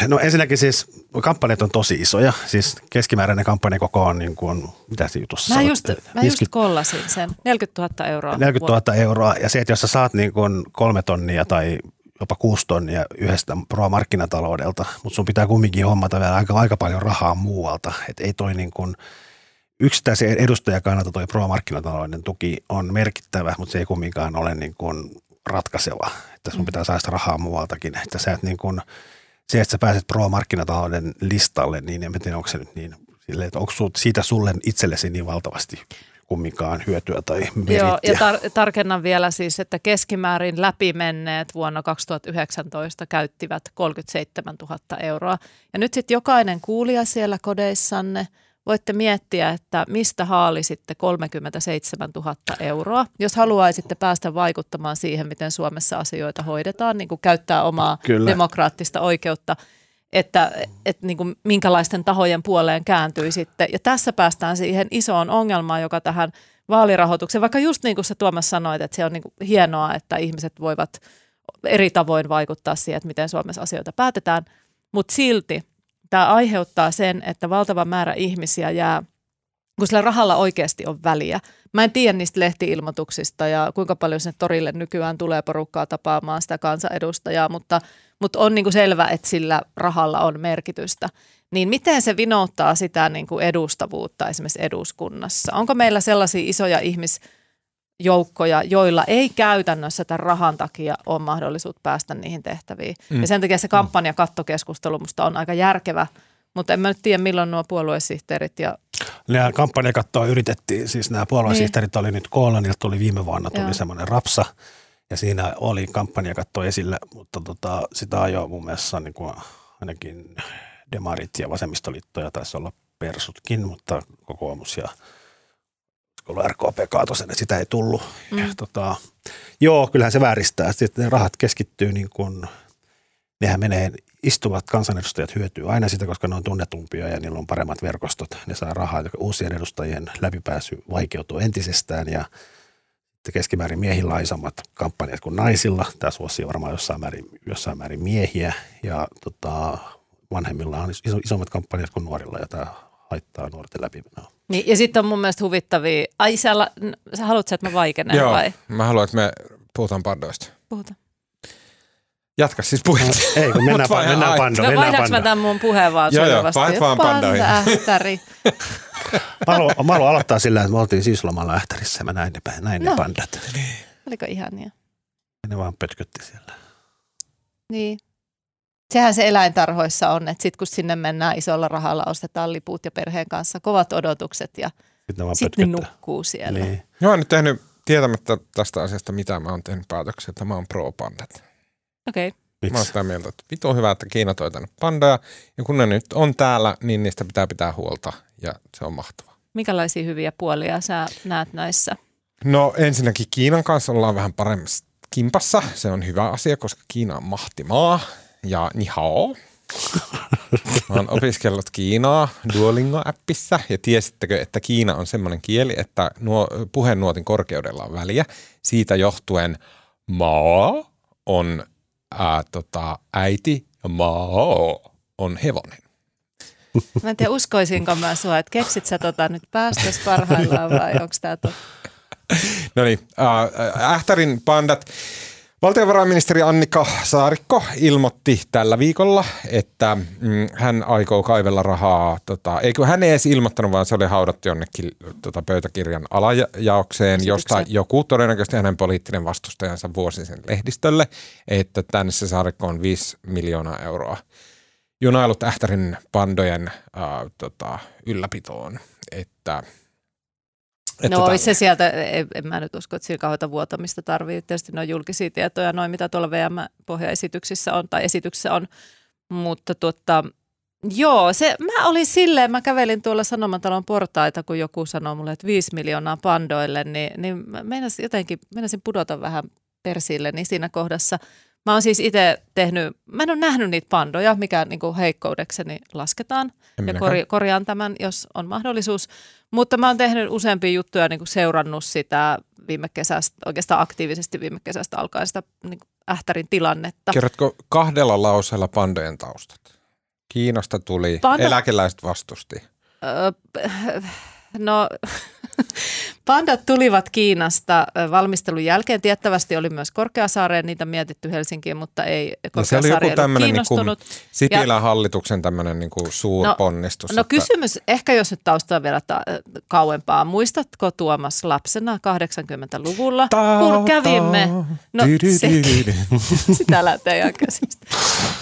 No ensinnäkin siis kampanjat on tosi isoja. Siis keskimääräinen kampanjakoko on niin kuin, mitä se jutussa Mä just, mä just kollasin sen, 40 000 euroa. 40 000 euroa ja se, että jos sä saat niin kuin kolme tonnia tai jopa kuusi tonnia yhdestä pro-markkinataloudelta, mutta sun pitää kumminkin hommata vielä aika, aika paljon rahaa muualta. Että ei toi niin kuin, yksittäisen edustajan kannalta toi pro-markkinatalouden tuki on merkittävä, mutta se ei kumminkaan ole niin kuin ratkaiseva, että sun pitää saada rahaa muualtakin, että sä et niin kuin, se, että sä pääset pro-markkinatalouden listalle, niin en tiedä, onko se nyt niin, sille, että onko siitä sulle itsellesi niin valtavasti kumminkaan hyötyä tai merittiä. Joo, ja tar- tarkennan vielä siis, että keskimäärin läpimenneet vuonna 2019 käyttivät 37 000 euroa. Ja nyt sitten jokainen kuulija siellä kodeissanne – voitte miettiä, että mistä haalisitte 37 000 euroa, jos haluaisitte päästä vaikuttamaan siihen, miten Suomessa asioita hoidetaan, niin kuin käyttää omaa Kyllä. demokraattista oikeutta, että, että niin kuin minkälaisten tahojen puoleen kääntyisitte. Ja tässä päästään siihen isoon ongelmaan, joka tähän vaalirahoitukseen, vaikka just niin kuin sä Tuomas sanoit, että se on niin kuin hienoa, että ihmiset voivat eri tavoin vaikuttaa siihen, että miten Suomessa asioita päätetään, mutta silti – tämä aiheuttaa sen, että valtava määrä ihmisiä jää, kun sillä rahalla oikeasti on väliä. Mä en tiedä niistä lehtiilmoituksista ja kuinka paljon sinne torille nykyään tulee porukkaa tapaamaan sitä kansanedustajaa, mutta, mutta on niin kuin selvä, että sillä rahalla on merkitystä. Niin miten se vinouttaa sitä niin kuin edustavuutta esimerkiksi eduskunnassa? Onko meillä sellaisia isoja ihmis joukkoja, joilla ei käytännössä tämän rahan takia ole mahdollisuutta päästä niihin tehtäviin. Mm. Ja sen takia se kampanjakattokeskustelu musta on aika järkevä, mutta en mä nyt tiedä milloin nuo puoluesihteerit ja... Nämä kampanjakattoa yritettiin, siis nämä puoluesihteerit niin. oli nyt koolla, niiltä tuli viime vuonna tuli semmoinen rapsa, ja siinä oli kampanjakatto esillä, mutta tota, sitä ajoi mun mielestä niin kuin ainakin demarit ja vasemmistoliitto ja taisi olla persutkin, mutta kokoomus ja ollut RKP kaatoi sen, että sitä ei tullut. Mm. Ja, tota, joo, kyllähän se vääristää. Sitten ne rahat keskittyy niin kuin, nehän menee, istuvat kansanedustajat hyötyy aina sitä, koska ne on tunnetumpia ja niillä on paremmat verkostot. Ne saa rahaa, joka uusien edustajien läpipääsy vaikeutuu entisestään ja keskimäärin miehillä on isommat kampanjat kuin naisilla. Tämä suosii varmaan jossain määrin, jossain määrin miehiä ja tota, vanhemmilla on isommat kampanjat kuin nuorilla ja tämä haittaa nuorten läpimenoa. Niin, ja sitten on mun mielestä huvittavia. Ai sä, sä haluatko, että mä vaikenen Joo, vai? mä haluan, että me puhutaan pandoista. Puhutaan. Jatka siis puhetta. No, ei, kun mennään, pa- mennään pando. No vaihdaanko mä tämän mun puheen vaan Joo, joo, vaihdat vaan pandoihin. Ähtäri. mä, haluan, mä haluan aloittaa sillä, että me oltiin syyslomalla Ähtärissä ja mä näin ne, näin no. ne pandat. Oliko ihania? Ne vaan pötkötti siellä. Niin. Sehän se eläintarhoissa on, että sitten kun sinne mennään isolla rahalla, ostetaan liput ja perheen kanssa kovat odotukset ja sitten ne, sit ne nukkuu siellä. Niin. Mä oon nyt tehnyt tietämättä tästä asiasta, mitä mä oon tehnyt päätöksiä, että mä oon pro-pandat. Okei. Okay. Mä oon sitä mieltä, että vitu hyvä, että Kiina toi tänne pandoja. Ja kun ne nyt on täällä, niin niistä pitää pitää huolta. Ja se on mahtavaa. Minkälaisia hyviä puolia sä näet näissä? No ensinnäkin Kiinan kanssa ollaan vähän paremmassa kimpassa. Se on hyvä asia, koska Kiina on mahtimaa. Ja ni hao. Mä oon opiskellut Kiinaa Duolingo-appissa ja tiesittekö, että Kiina on semmoinen kieli, että nuo, puheennuotin korkeudella on väliä. Siitä johtuen maa on ää, tota, äiti ja maa on hevonen. Mä en tiedä, uskoisinko mä sua, että keksit sä tota nyt päästös parhaillaan vai onko tää totta? No niin, äh, Ähtärin pandat. Valtiovarainministeri Annika Saarikko ilmoitti tällä viikolla, että mm, hän aikoo kaivella rahaa, tota, eikö hän ei edes ilmoittanut, vaan se oli haudattu jonnekin tota, pöytäkirjan alajaokseen, josta joku todennäköisesti hänen poliittinen vastustajansa vuosi sen lehdistölle, että tänne se Saarikko on 5 miljoonaa euroa junailut Ähtärin pandojen äh, tota, ylläpitoon, että että no olisi se sieltä, en, en mä nyt usko, että sillä kauheita vuotamista tarvii. Tietysti ne on julkisia tietoja, noin mitä tuolla VM-pohjaesityksissä on tai esityksessä on. Mutta tuota, joo, se, mä olin silleen, mä kävelin tuolla Sanomatalon portaita, kun joku sanoi mulle, että 5 miljoonaa pandoille, niin, niin meinasin jotenkin, meinasin pudota vähän persille niin siinä kohdassa. Mä oon siis itse tehnyt, mä en ole nähnyt niitä pandoja, mikä niin kuin heikkoudekseni lasketaan. En ja korja, korjaan tämän, jos on mahdollisuus. Mutta mä oon tehnyt useampia juttuja, niin kuin seurannut sitä viime kesästä, oikeastaan aktiivisesti viime kesästä alkaen sitä niin kuin ähtärin tilannetta. Kerrotko kahdella lauseella pandojen taustat? Kiinasta tuli, Panda... eläkeläiset vastusti. Öö, no Pandat tulivat Kiinasta valmistelun jälkeen. Tiettävästi oli myös Korkeasaareen niitä mietitty Helsinkiin, mutta ei Korkeasaari no se oli joku tämmöinen niin Sipilän hallituksen tämmöinen niin kuin suurponnistus. No, no että... kysymys, ehkä jos nyt taustaa vielä ta- kauempaa. Muistatko Tuomas lapsena 80-luvulla, kun kävimme, no sekin, sitä lähtee käsistä.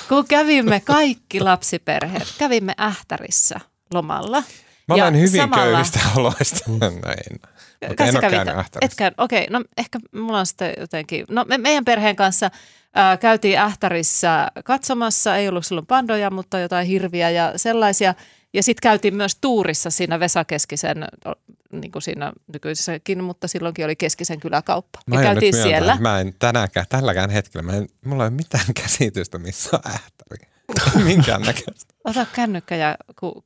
Kun kävimme kaikki lapsiperheet, kävimme Ähtärissä lomalla – Mä olen ja hyvin samalla... köyhistä oloista. No en. Mutta en ole käynyt Etkään, okei, okay, no ehkä mulla on sitten jotenkin, no me, meidän perheen kanssa ää, käytiin Ähtärissä katsomassa, ei ollut silloin pandoja, mutta jotain hirviä ja sellaisia. Ja sitten käytiin myös tuurissa siinä Vesa Keskisen, niin kuin siinä nykyisessäkin, mutta silloinkin oli Keskisen kyläkauppa. Mä ja käytiin siellä. Mä en tänäänkään, tälläkään hetkellä, mä en, mulla ei ole mitään käsitystä, missä on. Minkään näköistä. Ota kännykkä ja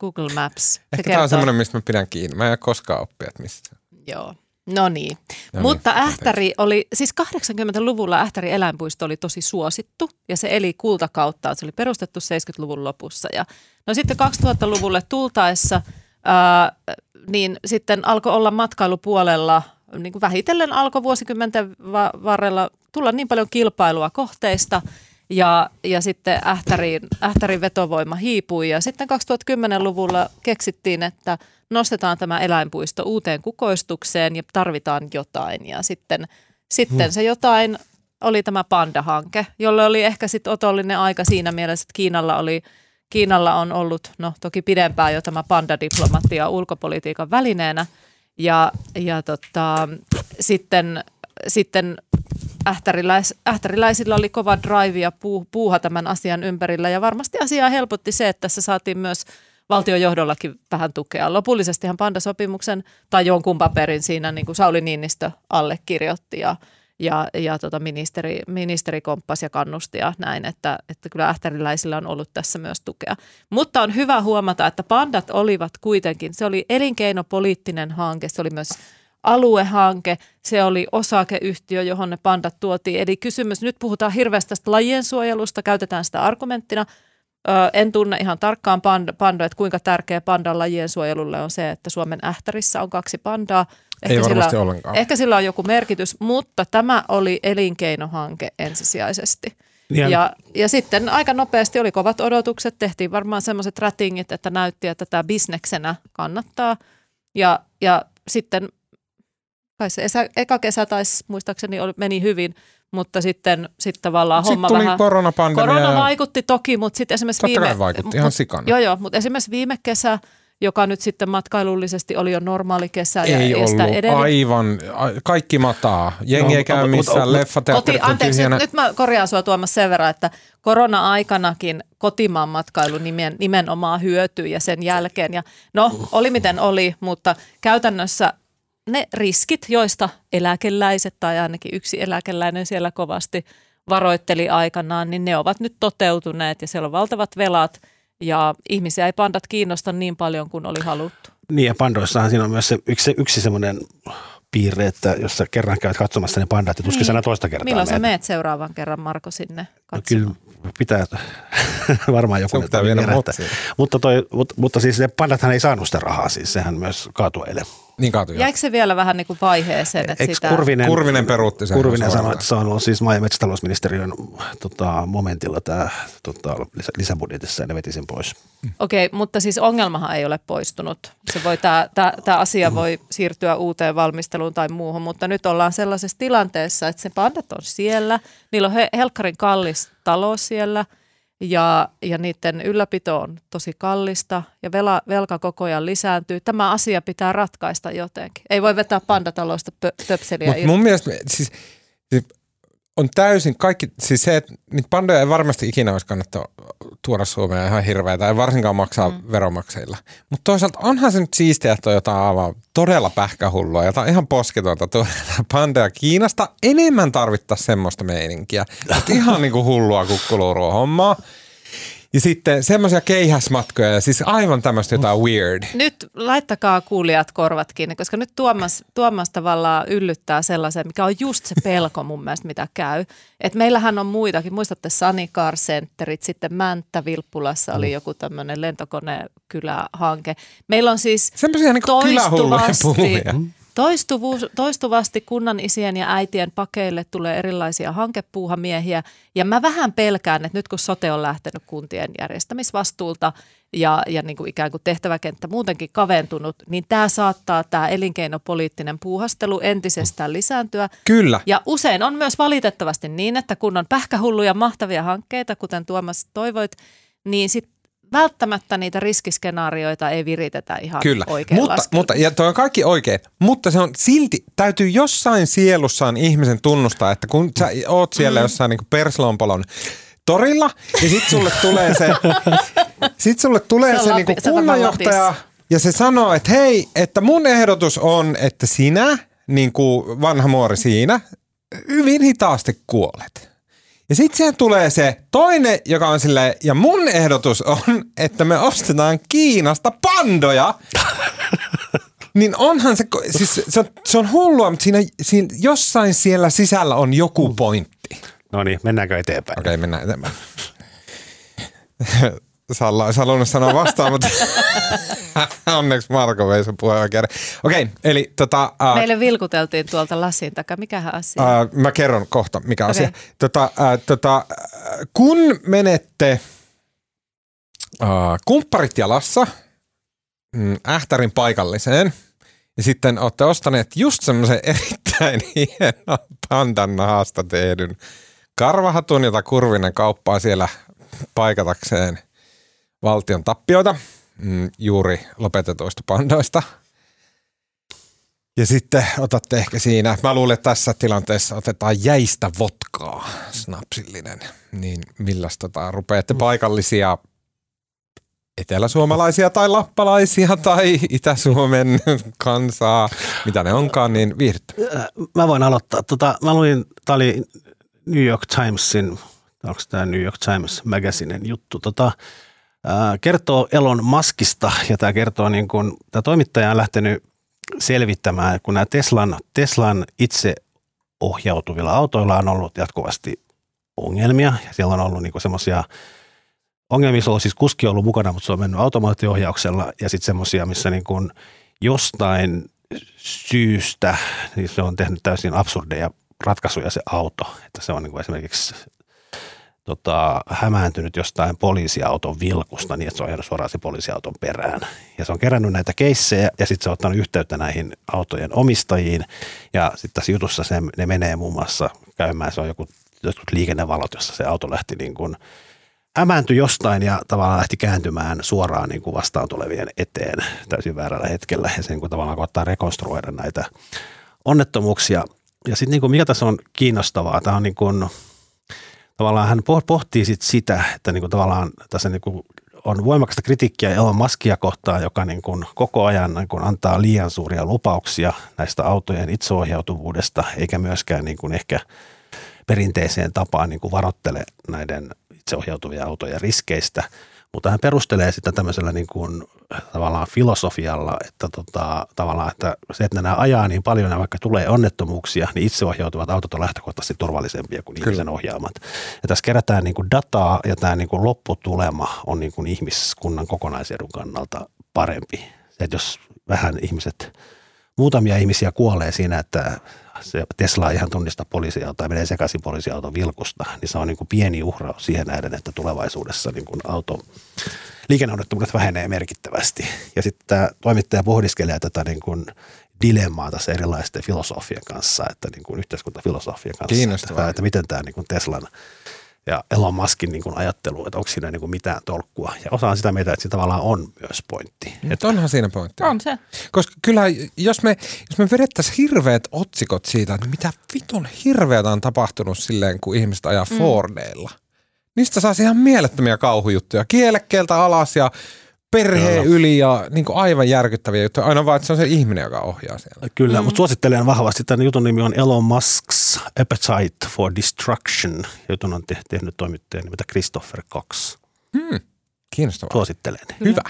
Google Maps. Se Ehkä kertoo. tämä on semmoinen, mistä mä pidän kiinni. Mä en koskaan oppia, että missä. Joo. No niin. No Mutta niin, Ähtäri oli, siis 80-luvulla Ähtäri eläinpuisto oli tosi suosittu ja se eli kultakautta. Se oli perustettu 70-luvun lopussa. Ja, no sitten 2000-luvulle tultaessa, ää, niin sitten alkoi olla matkailupuolella, niin kuin vähitellen alkoi vuosikymmenten varrella tulla niin paljon kilpailua kohteista – ja, ja sitten Ähtärin, Ähtärin vetovoima hiipui ja sitten 2010-luvulla keksittiin, että nostetaan tämä eläinpuisto uuteen kukoistukseen ja tarvitaan jotain ja sitten, sitten hmm. se jotain oli tämä Panda-hanke, jolle oli ehkä sitten otollinen aika siinä mielessä, että Kiinalla oli Kiinalla on ollut, no toki pidempään jo tämä panda-diplomatia ulkopolitiikan välineenä. Ja, ja tota, sitten, sitten ähtäriläis, ähtäriläisillä oli kova drive ja puu, puuha tämän asian ympärillä ja varmasti asiaa helpotti se, että tässä saatiin myös valtiojohdollakin vähän tukea. Lopullisestihan Panda-sopimuksen tai jonkun paperin siinä niin kuin Sauli Niinistö allekirjoitti ja, ja, ja tota ministeri, ministeri komppasi ja kannusti ja näin, että, että kyllä ähtäriläisillä on ollut tässä myös tukea. Mutta on hyvä huomata, että pandat olivat kuitenkin, se oli elinkeinopoliittinen hanke, se oli myös aluehanke, se oli osakeyhtiö, johon ne pandat tuotiin. Eli kysymys, nyt puhutaan hirveästi tästä lajien suojelusta, käytetään sitä argumenttina. Ö, en tunne ihan tarkkaan pand- pandoa, että kuinka tärkeä pandan lajien suojelulle on se, että Suomen ähtärissä on kaksi pandaa. Ehkä Ei varmasti sillä, ollenkaan. Ehkä sillä on joku merkitys, mutta tämä oli elinkeinohanke ensisijaisesti. Ja, ja, ja sitten aika nopeasti oli kovat odotukset, tehtiin varmaan semmoiset rätingit, että näytti, että tämä bisneksenä kannattaa. Ja, ja sitten kai se esä, eka kesä taisi muistaakseni oli, meni hyvin, mutta sitten, sitten tavallaan sitten homma tuli vähän... koronapandemia. Korona vaikutti toki, mutta sitten esimerkiksi Totta viime... vaikutti, ihan sikana. Joo, joo, mutta esimerkiksi viime kesä joka nyt sitten matkailullisesti oli jo normaali kesä. Ei ja, ollut ja sitä edellinen- aivan, kaikki mataa. Jengi No, ei käy missään, leffateatterit anteeksi, tyhjänä. nyt, nyt mä korjaan sua Tuomas sen verran, että korona-aikanakin kotimaan matkailu nimen, nimenomaan hyötyi ja sen jälkeen. Ja no, oli miten oli, mutta käytännössä ne riskit, joista eläkeläiset tai ainakin yksi eläkeläinen siellä kovasti varoitteli aikanaan, niin ne ovat nyt toteutuneet ja siellä on valtavat velat ja ihmisiä ei pandat kiinnosta niin paljon kuin oli haluttu. Niin ja pandoissahan siinä on myös se yksi, yksi semmoinen piirre, että jos sä kerran käyt katsomassa ne pandat, ja tuskin Niin. sä toista kertaa Milloin sä meet. meet seuraavan kerran, Marko, sinne No katsomaan? kyllä pitää varmaan joku pitää viedä siihen. mutta, toi, mutta, mutta siis ne pandathan ei saanut sitä rahaa, siis sehän myös kaatui eilen. Niin kaatui. Jäikö se vielä vähän niin kuin vaiheeseen, että sitä... Kurvinen, Kurvinen peruutti sen Kurvinen sanoi, että se on ollut siis maa- ja metsätalousministeriön tota, momentilla tämä tota, lisä, lisäbudjetissa ja ne veti sen pois. Okei, mutta siis ongelmahan ei ole poistunut. Se voi, tämä asia voi siirtyä uuteen valmisteluun tai muuhun, mutta nyt ollaan sellaisessa tilanteessa, että se pandat on siellä, niillä on he, helkkarin kallis talo siellä ja, ja niiden ylläpito on tosi kallista ja vela, velka koko ajan lisääntyy. Tämä asia pitää ratkaista jotenkin. Ei voi vetää pandataloista pö, töpseliä irti. mun mielestä siis, siis on täysin kaikki, siis se, että niitä pandoja ei varmasti ikinä olisi kannattaa tuoda Suomeen ihan hirveätä, ei varsinkaan maksaa mm. veronmaksajilla. Mutta toisaalta onhan se nyt siistiä, että on jotain aivan todella pähkähullua, jotain ihan posketonta tuoda pandoja Kiinasta. Enemmän tarvittaisiin semmoista meininkiä. Että ihan niinku hullua kukkuluurua hommaa. Ja sitten semmoisia keihäsmatkoja ja siis aivan tämmöistä jotain weird. Nyt laittakaa kuulijat korvat kiinni, koska nyt Tuomas, Tuomas tavallaan yllyttää sellaisen, mikä on just se pelko mun mielestä, mitä käy. Et meillähän on muitakin, muistatte Sunny Car Centerit, sitten Mänttä Vilppulassa oli joku tämmöinen lentokonekylähanke. Meillä on siis Semmoisia kylähulluja toistuvasti. Toistuvuus, toistuvasti kunnan isien ja äitien pakeille tulee erilaisia hankepuuhamiehiä. Ja mä vähän pelkään, että nyt kun sote on lähtenyt kuntien järjestämisvastuulta ja, ja niin kuin ikään kuin tehtäväkenttä muutenkin kaventunut, niin tämä saattaa tämä elinkeinopoliittinen puuhastelu entisestään lisääntyä. Kyllä. Ja usein on myös valitettavasti niin, että kun on pähkähulluja mahtavia hankkeita, kuten Tuomas toivoit, niin sitten välttämättä niitä riskiskenaarioita ei viritetä ihan Kyllä, oikein mutta, mutta ja toi on kaikki oikein, mutta se on silti, täytyy jossain sielussaan ihmisen tunnustaa, että kun sä oot siellä mm. jossain niin Perslompolon torilla, ja sit sulle tulee se, sit sulle tulee Se se, niinku Lapi- on kunnanjohtaja, ja se sanoo, että hei, että mun ehdotus on, että sinä, niin kuin vanha muori siinä, hyvin hitaasti kuolet. Ja sitten siihen tulee se toinen, joka on silleen, ja mun ehdotus on, että me ostetaan Kiinasta pandoja. niin onhan se, siis se on, se on hullua, mutta siinä, siinä jossain siellä sisällä on joku pointti. No niin, mennäänkö eteenpäin? Okei, mennään eteenpäin. Salla olisi halunnut sanoa vastaan, mutta onneksi Marko vei sun puheen. Okei, eli tota, uh, Meille vilkuteltiin tuolta lasin takaa. Mikähän asia? Uh, mä kerron kohta, mikä Okei. asia. Tota, uh, tota, kun menette uh, kumpparit jalassa mm, Ähtärin paikalliseen, ja sitten olette ostaneet just semmoisen erittäin hienon pandan nahasta tehdyn karvahatun, jota Kurvinen kauppaa siellä paikatakseen valtion tappioita mm, juuri lopetetuista pandoista. Ja sitten otatte ehkä siinä, mä luulen, että tässä tilanteessa otetaan jäistä votkaa, snapsillinen. Niin milläs tota, rupeatte paikallisia eteläsuomalaisia tai lappalaisia tai Itä-Suomen kansaa, mitä ne onkaan, niin viihdytte. Äh, Mä voin aloittaa. Tota, mä luin, tää oli New York Timesin, onko tämä New York Times Magazinen juttu, tota, kertoo Elon Muskista ja tämä kertoo niin kun, tämä toimittaja on lähtenyt selvittämään, kun nämä Teslan, Teslan itse ohjautuvilla autoilla on ollut jatkuvasti ongelmia. Ja siellä on ollut niin semmoisia ongelmissa on siis kuski ollut mukana, mutta se on mennyt automaattiohjauksella. Ja sitten semmoisia, missä niin kun jostain syystä niin se on tehnyt täysin absurdeja ratkaisuja se auto, että se on niin kuin esimerkiksi tota, hämääntynyt jostain poliisiauton vilkusta niin, että se on ajanut suoraan se poliisiauton perään. Ja se on kerännyt näitä keissejä ja sitten se on ottanut yhteyttä näihin autojen omistajiin. Ja sitten tässä jutussa se, ne menee muun muassa käymään, se on joku jotkut liikennevalot, jossa se auto lähti niin kuin hämääntyi jostain ja tavallaan lähti kääntymään suoraan niin kuin vastaan tulevien eteen täysin väärällä hetkellä ja se niin kuin tavallaan koittaa rekonstruoida näitä onnettomuuksia. Ja sitten niin kuin mikä tässä on kiinnostavaa, tämä on niin kuin, tavallaan hän pohtii sit sitä, että niin kuin tavallaan tässä niin kuin on voimakasta kritiikkiä Elon Muskia kohtaan, joka niin kuin koko ajan niin kuin antaa liian suuria lupauksia näistä autojen itseohjautuvuudesta, eikä myöskään niin kuin ehkä perinteiseen tapaan niin kuin varoittele näiden itseohjautuvia autojen riskeistä. Mutta hän perustelee sitä tämmöisellä niin kuin, tavallaan filosofialla, että tota, tavallaan, että se, että nämä ajaa niin paljon ja vaikka tulee onnettomuuksia, niin itseohjautuvat autot on lähtökohtaisesti turvallisempia kuin ihmisen ohjaamat. Ja tässä kerätään niin kuin dataa ja tämä niin kuin lopputulema on niin kuin ihmiskunnan kokonaisedun kannalta parempi. Se, että jos vähän ihmiset, muutamia ihmisiä kuolee siinä, että se Tesla ei ihan tunnista poliisiautoa tai menee sekaisin poliisiauton vilkusta, niin se on niin kuin pieni uhraus siihen nähden, että tulevaisuudessa niin kuin auto liikenneonnettomuudet vähenee merkittävästi. Ja sitten tämä toimittaja pohdiskelee tätä niin kuin dilemmaa tässä erilaisten filosofien kanssa, että niin kuin yhteiskuntafilosofian kanssa. Kiinnostavaa. Että, että miten tämä niin kuin Teslan ja Elon Muskin niin kuin ajattelu, että onko siinä niin kuin mitään tolkkua. Ja osaan sitä mieltä, että siinä tavallaan on myös pointti. Että onhan siinä pointti. On se. Koska kyllä, jos me, jos me vedettäisiin hirveät otsikot siitä, että mitä vitun hirveätä on tapahtunut silleen, kun ihmiset ajaa mm. Fordeilla. Niistä saa ihan mielettömiä kauhujuttuja. Kielekkeeltä alas ja perheen Kyllä. yli ja niin kuin aivan järkyttäviä juttuja. Aina vaan, että se on se ihminen, joka ohjaa siellä. Kyllä, mm. mutta suosittelen vahvasti. Tämän jutun nimi on Elon Musk's Appetite for Destruction. Jutun on te- tehnyt toimittaja nimeltä Christopher Cox. Hmm. Kiinnostavaa. Suosittelen. Hyvä.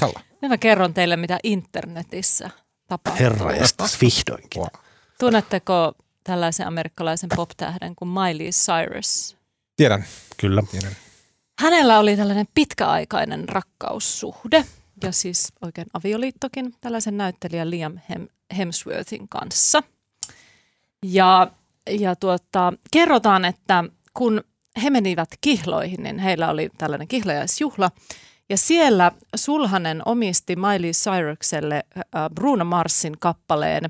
Salla. Nyt mä kerron teille, mitä internetissä tapahtuu. Herra jestas, vihdoinkin. Wow. Tunnetteko tällaisen amerikkalaisen pop-tähden kuin Miley Cyrus? Tiedän. Kyllä. Tiedän. Hänellä oli tällainen pitkäaikainen rakkaussuhde ja siis oikein avioliittokin tällaisen näyttelijän Liam Hem- Hemsworthin kanssa. Ja, ja tuota, kerrotaan, että kun he menivät kihloihin, niin heillä oli tällainen kihlajaisjuhla. Ja siellä Sulhanen omisti Miley Cyrukselle äh, Bruno Marsin kappaleen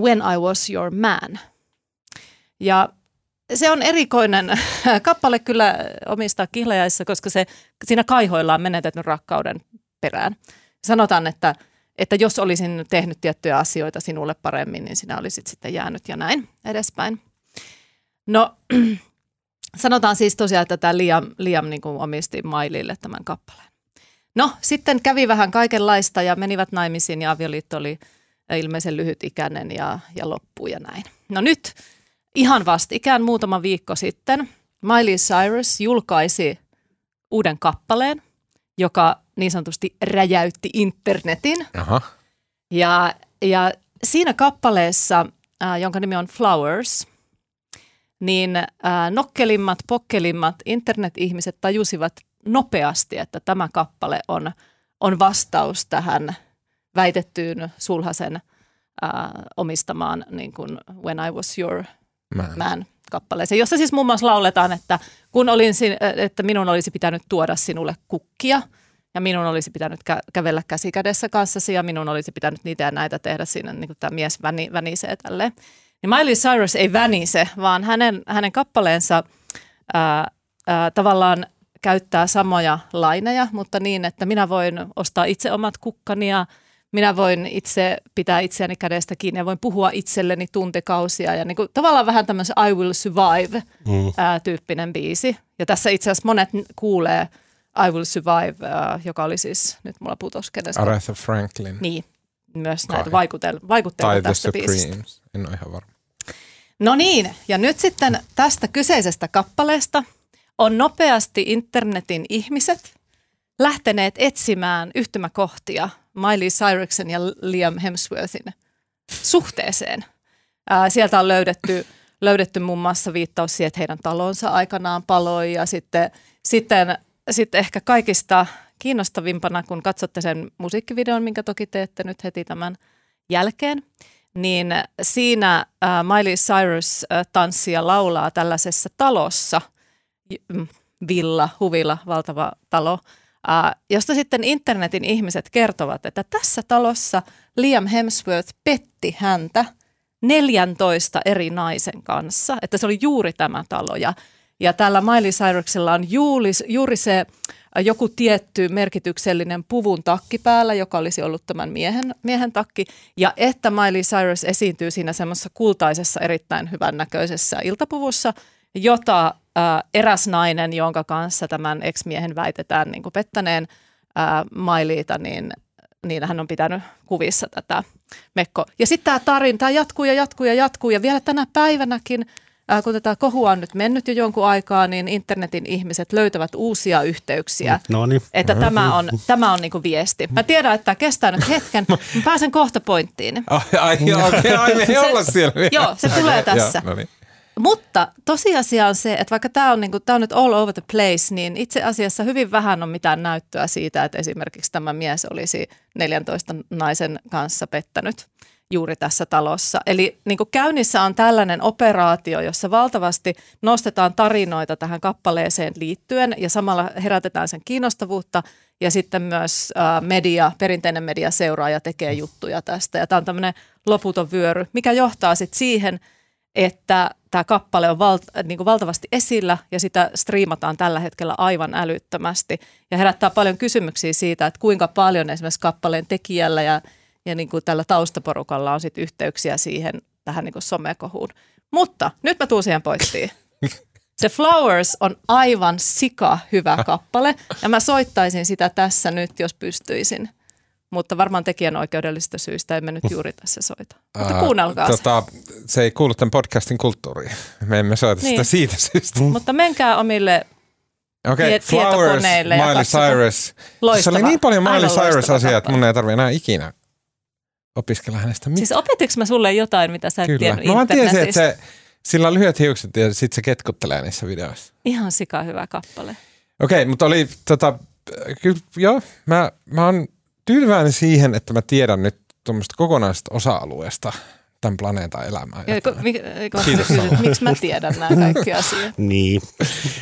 When I Was Your Man. Ja se on erikoinen kappale kyllä omistaa kihlajaissa, koska se, siinä kaihoillaan menetetyn rakkauden perään. Sanotaan, että, että jos olisin tehnyt tiettyjä asioita sinulle paremmin, niin sinä olisit sitten jäänyt ja näin edespäin. No, sanotaan siis tosiaan, että tämä Liam, Liam niin kuin omisti Mailille tämän kappaleen. No, sitten kävi vähän kaikenlaista ja menivät naimisiin ja avioliitto oli ilmeisen lyhytikäinen ja, ja loppui ja näin. No nyt ihan vastikään muutama viikko sitten Miley Cyrus julkaisi uuden kappaleen, joka niin sanotusti räjäytti internetin. Aha. Ja, ja siinä kappaleessa, äh, jonka nimi on Flowers, niin äh, nokkelimmat, pokkelimmat internet-ihmiset tajusivat nopeasti, että tämä kappale on, on vastaus tähän väitettyyn sulhasen äh, omistamaan niin kuin When I Was Your Man kappaleeseen, jossa siis muun muassa lauletaan, että, kun olin, sin- että minun olisi pitänyt tuoda sinulle kukkia ja minun olisi pitänyt kä- kävellä käsi kädessä kanssasi ja minun olisi pitänyt niitä ja näitä tehdä siinä, niin kuin tämä mies väni, vänisee tälleen. Niin Miley Cyrus ei vänise, vaan hänen, hänen kappaleensa ää, ää, tavallaan käyttää samoja laineja, mutta niin, että minä voin ostaa itse omat kukkani ja minä voin itse pitää itseäni kädestä kiinni ja voin puhua itselleni tuntikausia ja niin kuin, tavallaan vähän tämmöisen I will survive Mm. ää, tyyppinen biisi. Ja tässä itse asiassa monet kuulee I will survive, ää, joka oli siis, nyt mulla putos kenestä. Aretha Franklin. Niin, myös näitä vaikutel- vaikutteita tästä biisistä. En ole ihan varma. No niin, ja nyt sitten tästä kyseisestä kappaleesta on nopeasti internetin ihmiset lähteneet etsimään yhtymäkohtia Miley Cyruksen ja Liam Hemsworthin suhteeseen. Ää, sieltä on löydetty, löydetty muun muassa viittaus siihen, että heidän talonsa aikanaan paloi ja sitten, sitten, sitten ehkä kaikista kiinnostavimpana, kun katsotte sen musiikkivideon, minkä toki teette nyt heti tämän jälkeen, niin siinä äh, Miley Cyrus tanssii ja laulaa tällaisessa talossa, mm, villa, huvila, valtava talo, josta sitten internetin ihmiset kertovat, että tässä talossa Liam Hemsworth petti häntä 14 eri naisen kanssa, että se oli juuri tämä talo ja Ja tällä Miley Cyruksella on juuri, juuri se äh, joku tietty merkityksellinen puvun takki päällä, joka olisi ollut tämän miehen, miehen takki. Ja että Miley Cyrus esiintyy siinä semmoisessa kultaisessa erittäin hyvän näköisessä iltapuvussa, jota äh, eräs nainen, jonka kanssa tämän ex-miehen väitetään niin kuin pettäneen äh, Mileyta, niin, niin hän on pitänyt kuvissa tätä mekko. Ja sitten tämä tarina, tämä jatkuu ja jatkuu ja jatkuu ja vielä tänä päivänäkin – Äh, kun tätä kohua on nyt mennyt jo jonkun aikaa, niin internetin ihmiset löytävät uusia yhteyksiä. No niin. Että tämä on, tämä on niinku viesti. Mä tiedän, että tämä kestää nyt hetken. Mä pääsen kohta pointtiin. Ai, ai, okay, ai me ei olla siellä vielä. Joo, se tulee tässä. joo, no niin. Mutta tosiasia on se, että vaikka tämä on, niinku, tää on nyt all over the place, niin itse asiassa hyvin vähän on mitään näyttöä siitä, että esimerkiksi tämä mies olisi 14 naisen kanssa pettänyt juuri tässä talossa. Eli niin kuin käynnissä on tällainen operaatio, jossa valtavasti nostetaan tarinoita tähän kappaleeseen liittyen ja samalla herätetään sen kiinnostavuutta ja sitten myös media, perinteinen media seuraa ja tekee juttuja tästä. Ja tämä on tämmöinen loputon vyöry, mikä johtaa sitten siihen, että tämä kappale on val, niin kuin valtavasti esillä ja sitä striimataan tällä hetkellä aivan älyttömästi ja herättää paljon kysymyksiä siitä, että kuinka paljon esimerkiksi kappaleen tekijällä ja ja niin kuin tällä taustaporukalla on sitten yhteyksiä siihen tähän niin kuin somekohuun. Mutta nyt mä tuun siihen pointtiin. Se Flowers on aivan sika hyvä kappale ja mä soittaisin sitä tässä nyt, jos pystyisin. Mutta varmaan tekijänoikeudellisista syistä emme nyt juuri tässä soita. Mutta Ää, kuunnelkaa se. tota, se ei kuulu tämän podcastin kulttuuriin. Me emme soita sitä Niin. siitä syystä. Mutta menkää omille Okei, Tie- Flowers, Miley. Cyrus. Se oli niin paljon Miley Cyrus-asiaa, että mun ei tarvitse enää ikinä opiskella hänestä mitään. Siis opetitko mä sulle jotain, mitä sä et Kyllä. tiennyt Mä vaan tiesin, että se, sillä on lyhyet hiukset ja sitten se ketkuttelee niissä videoissa. Ihan sika hyvä kappale. Okei, mutta oli tota, kyllä, joo, mä, mä oon tyytyväinen siihen, että mä tiedän nyt tuommoista kokonaisesta osa-alueesta tämän planeetan elämää. Ja, kun, mi, Kiitos, kysyt, miksi mä tiedän nämä kaikki asiat. Niin.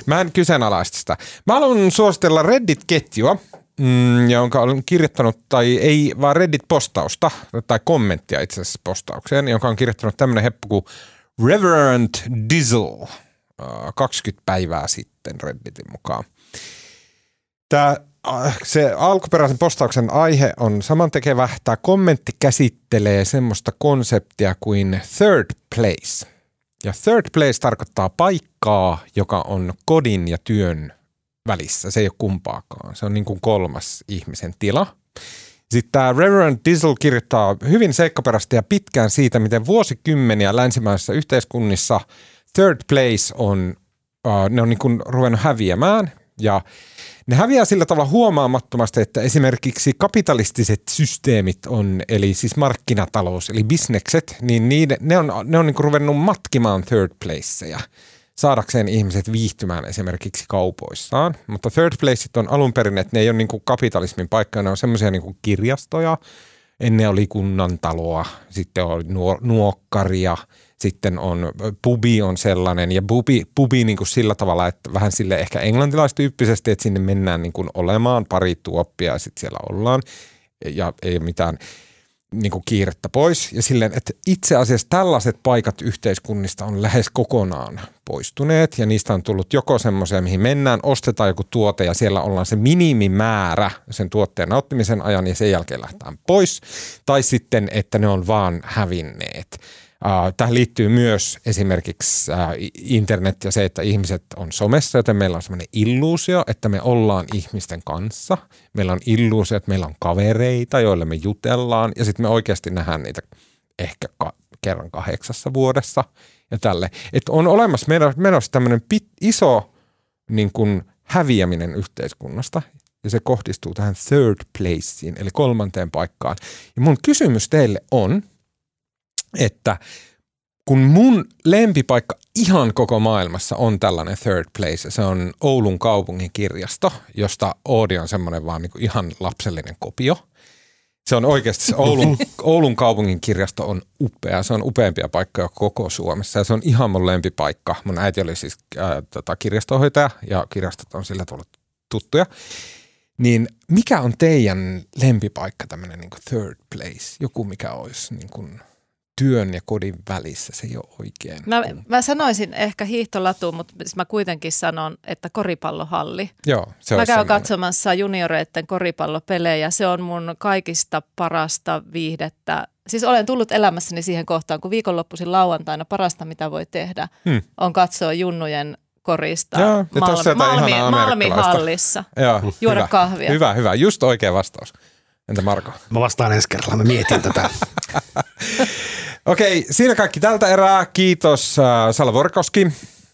Mä en kyseenalaista sitä. Mä haluan suositella Reddit-ketjua, mm, jonka olen kirjoittanut, tai ei vaan Reddit-postausta, tai kommenttia itse asiassa postaukseen, jonka on kirjoittanut tämmöinen heppu kuin Reverend Dizzle äh, 20 päivää sitten Redditin mukaan. Tämä, äh, se alkuperäisen postauksen aihe on samantekevä. Tämä kommentti käsittelee semmoista konseptia kuin third place. Ja third place tarkoittaa paikkaa, joka on kodin ja työn välissä. Se ei ole kumpaakaan. Se on niin kuin kolmas ihmisen tila. Sitten tämä Reverend Diesel kirjoittaa hyvin seikkaperäisesti ja pitkään siitä, miten vuosikymmeniä länsimaisissa yhteiskunnissa third place on, uh, ne on niin kuin ruvennut häviämään ja ne häviää sillä tavalla huomaamattomasti, että esimerkiksi kapitalistiset systeemit on, eli siis markkinatalous, eli bisnekset, niin niiden, ne on, ne on niin kuin ruvennut matkimaan third placeja saadakseen ihmiset viihtymään esimerkiksi kaupoissaan. Mutta third placeit on alun perin, että ne ei ole niin kuin kapitalismin paikkoja, ne on semmoisia niin kuin kirjastoja, ennen oli kunnantaloa, sitten nuo, nuokkaria, sitten on pubi on sellainen ja pubi, pubi niin kuin sillä tavalla, että vähän sille ehkä englantilaistyyppisesti, että sinne mennään niin kuin olemaan pari tuoppia ja sitten siellä ollaan ja ei ole mitään niin kuin kiirettä pois. Ja silleen, että itse asiassa tällaiset paikat yhteiskunnista on lähes kokonaan poistuneet ja niistä on tullut joko semmoisia, mihin mennään, ostetaan joku tuote ja siellä ollaan se minimimäärä sen tuotteen nauttimisen ajan ja sen jälkeen lähdetään pois. Tai sitten, että ne on vaan hävinneet. Tähän liittyy myös esimerkiksi internet ja se, että ihmiset on somessa, joten meillä on sellainen illuusio, että me ollaan ihmisten kanssa. Meillä on illuusio, että meillä on kavereita, joille me jutellaan ja sitten me oikeasti nähdään niitä ehkä ka- kerran kahdeksassa vuodessa ja tälle. Että on olemassa meno- menossa tämmöinen pit- iso niin kuin häviäminen yhteiskunnasta ja se kohdistuu tähän third placeen, eli kolmanteen paikkaan. Ja mun kysymys teille on, että kun mun lempipaikka ihan koko maailmassa on tällainen third place, se on Oulun kaupungin kirjasto, josta Oodi on semmoinen vaan niin kuin ihan lapsellinen kopio. Se on oikeasti, se Oulun, Oulun kaupungin kirjasto on upea. Se on upeampia paikkoja koko Suomessa ja se on ihan mun lempipaikka. Mun äiti oli siis ää, tota, kirjastohoitaja ja kirjastot on sillä tavalla tuttuja. Niin mikä on teidän lempipaikka, tämmöinen niin third place? Joku, mikä olisi niin kuin työn ja kodin välissä. Se ei ole oikein. Mä, mä sanoisin ehkä hiihtolatu, mutta mä kuitenkin sanon, että koripallohalli. Joo, se Mä käyn semmoinen. katsomassa junioreiden koripallopelejä. Se on mun kaikista parasta viihdettä. Siis olen tullut elämässäni siihen kohtaan, kun viikonloppuisin lauantaina parasta, mitä voi tehdä, Hmm. on katsoa junnujen korista Joo, Malmi, Malmi amerikkalaista. hallissa. Joo, Juoda hyvä. kahvia. Hyvä, hyvä. Just oikea vastaus. Entä Marko? Mä vastaan ensi kerralla, mä mietin tätä. Okei, siinä kaikki tältä erää. Kiitos äh.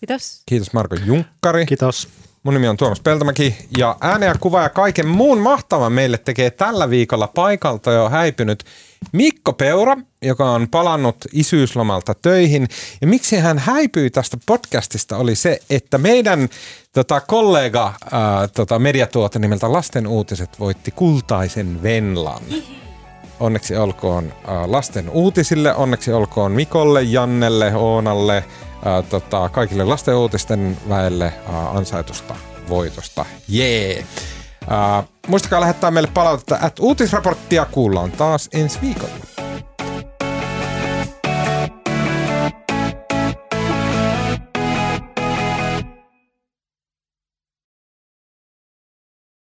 Kiitos. Kiitos Marko Junkkari. Kiitos. Mun nimi on Tuomas Peltomäki ja ääne ja kuva ja kaiken muun mahtavan meille tekee tällä viikolla paikalta jo häipynyt Mikko Peura, joka on palannut isyyslomalta töihin. Ja miksi hän häipyi tästä podcastista oli se, että meidän tota, kollega ää, tota, mediatuote nimeltä Lasten uutiset voitti kultaisen Venlan. Onneksi olkoon ää, lasten uutisille, onneksi olkoon Mikolle, Jannelle, Oonalle, ää, tota, kaikille lasten uutisten väelle ää, ansaitusta voitosta. Jee! Ää, muistakaa lähettää meille palautetta, että uutisraporttia kuullaan taas ensi viikolla.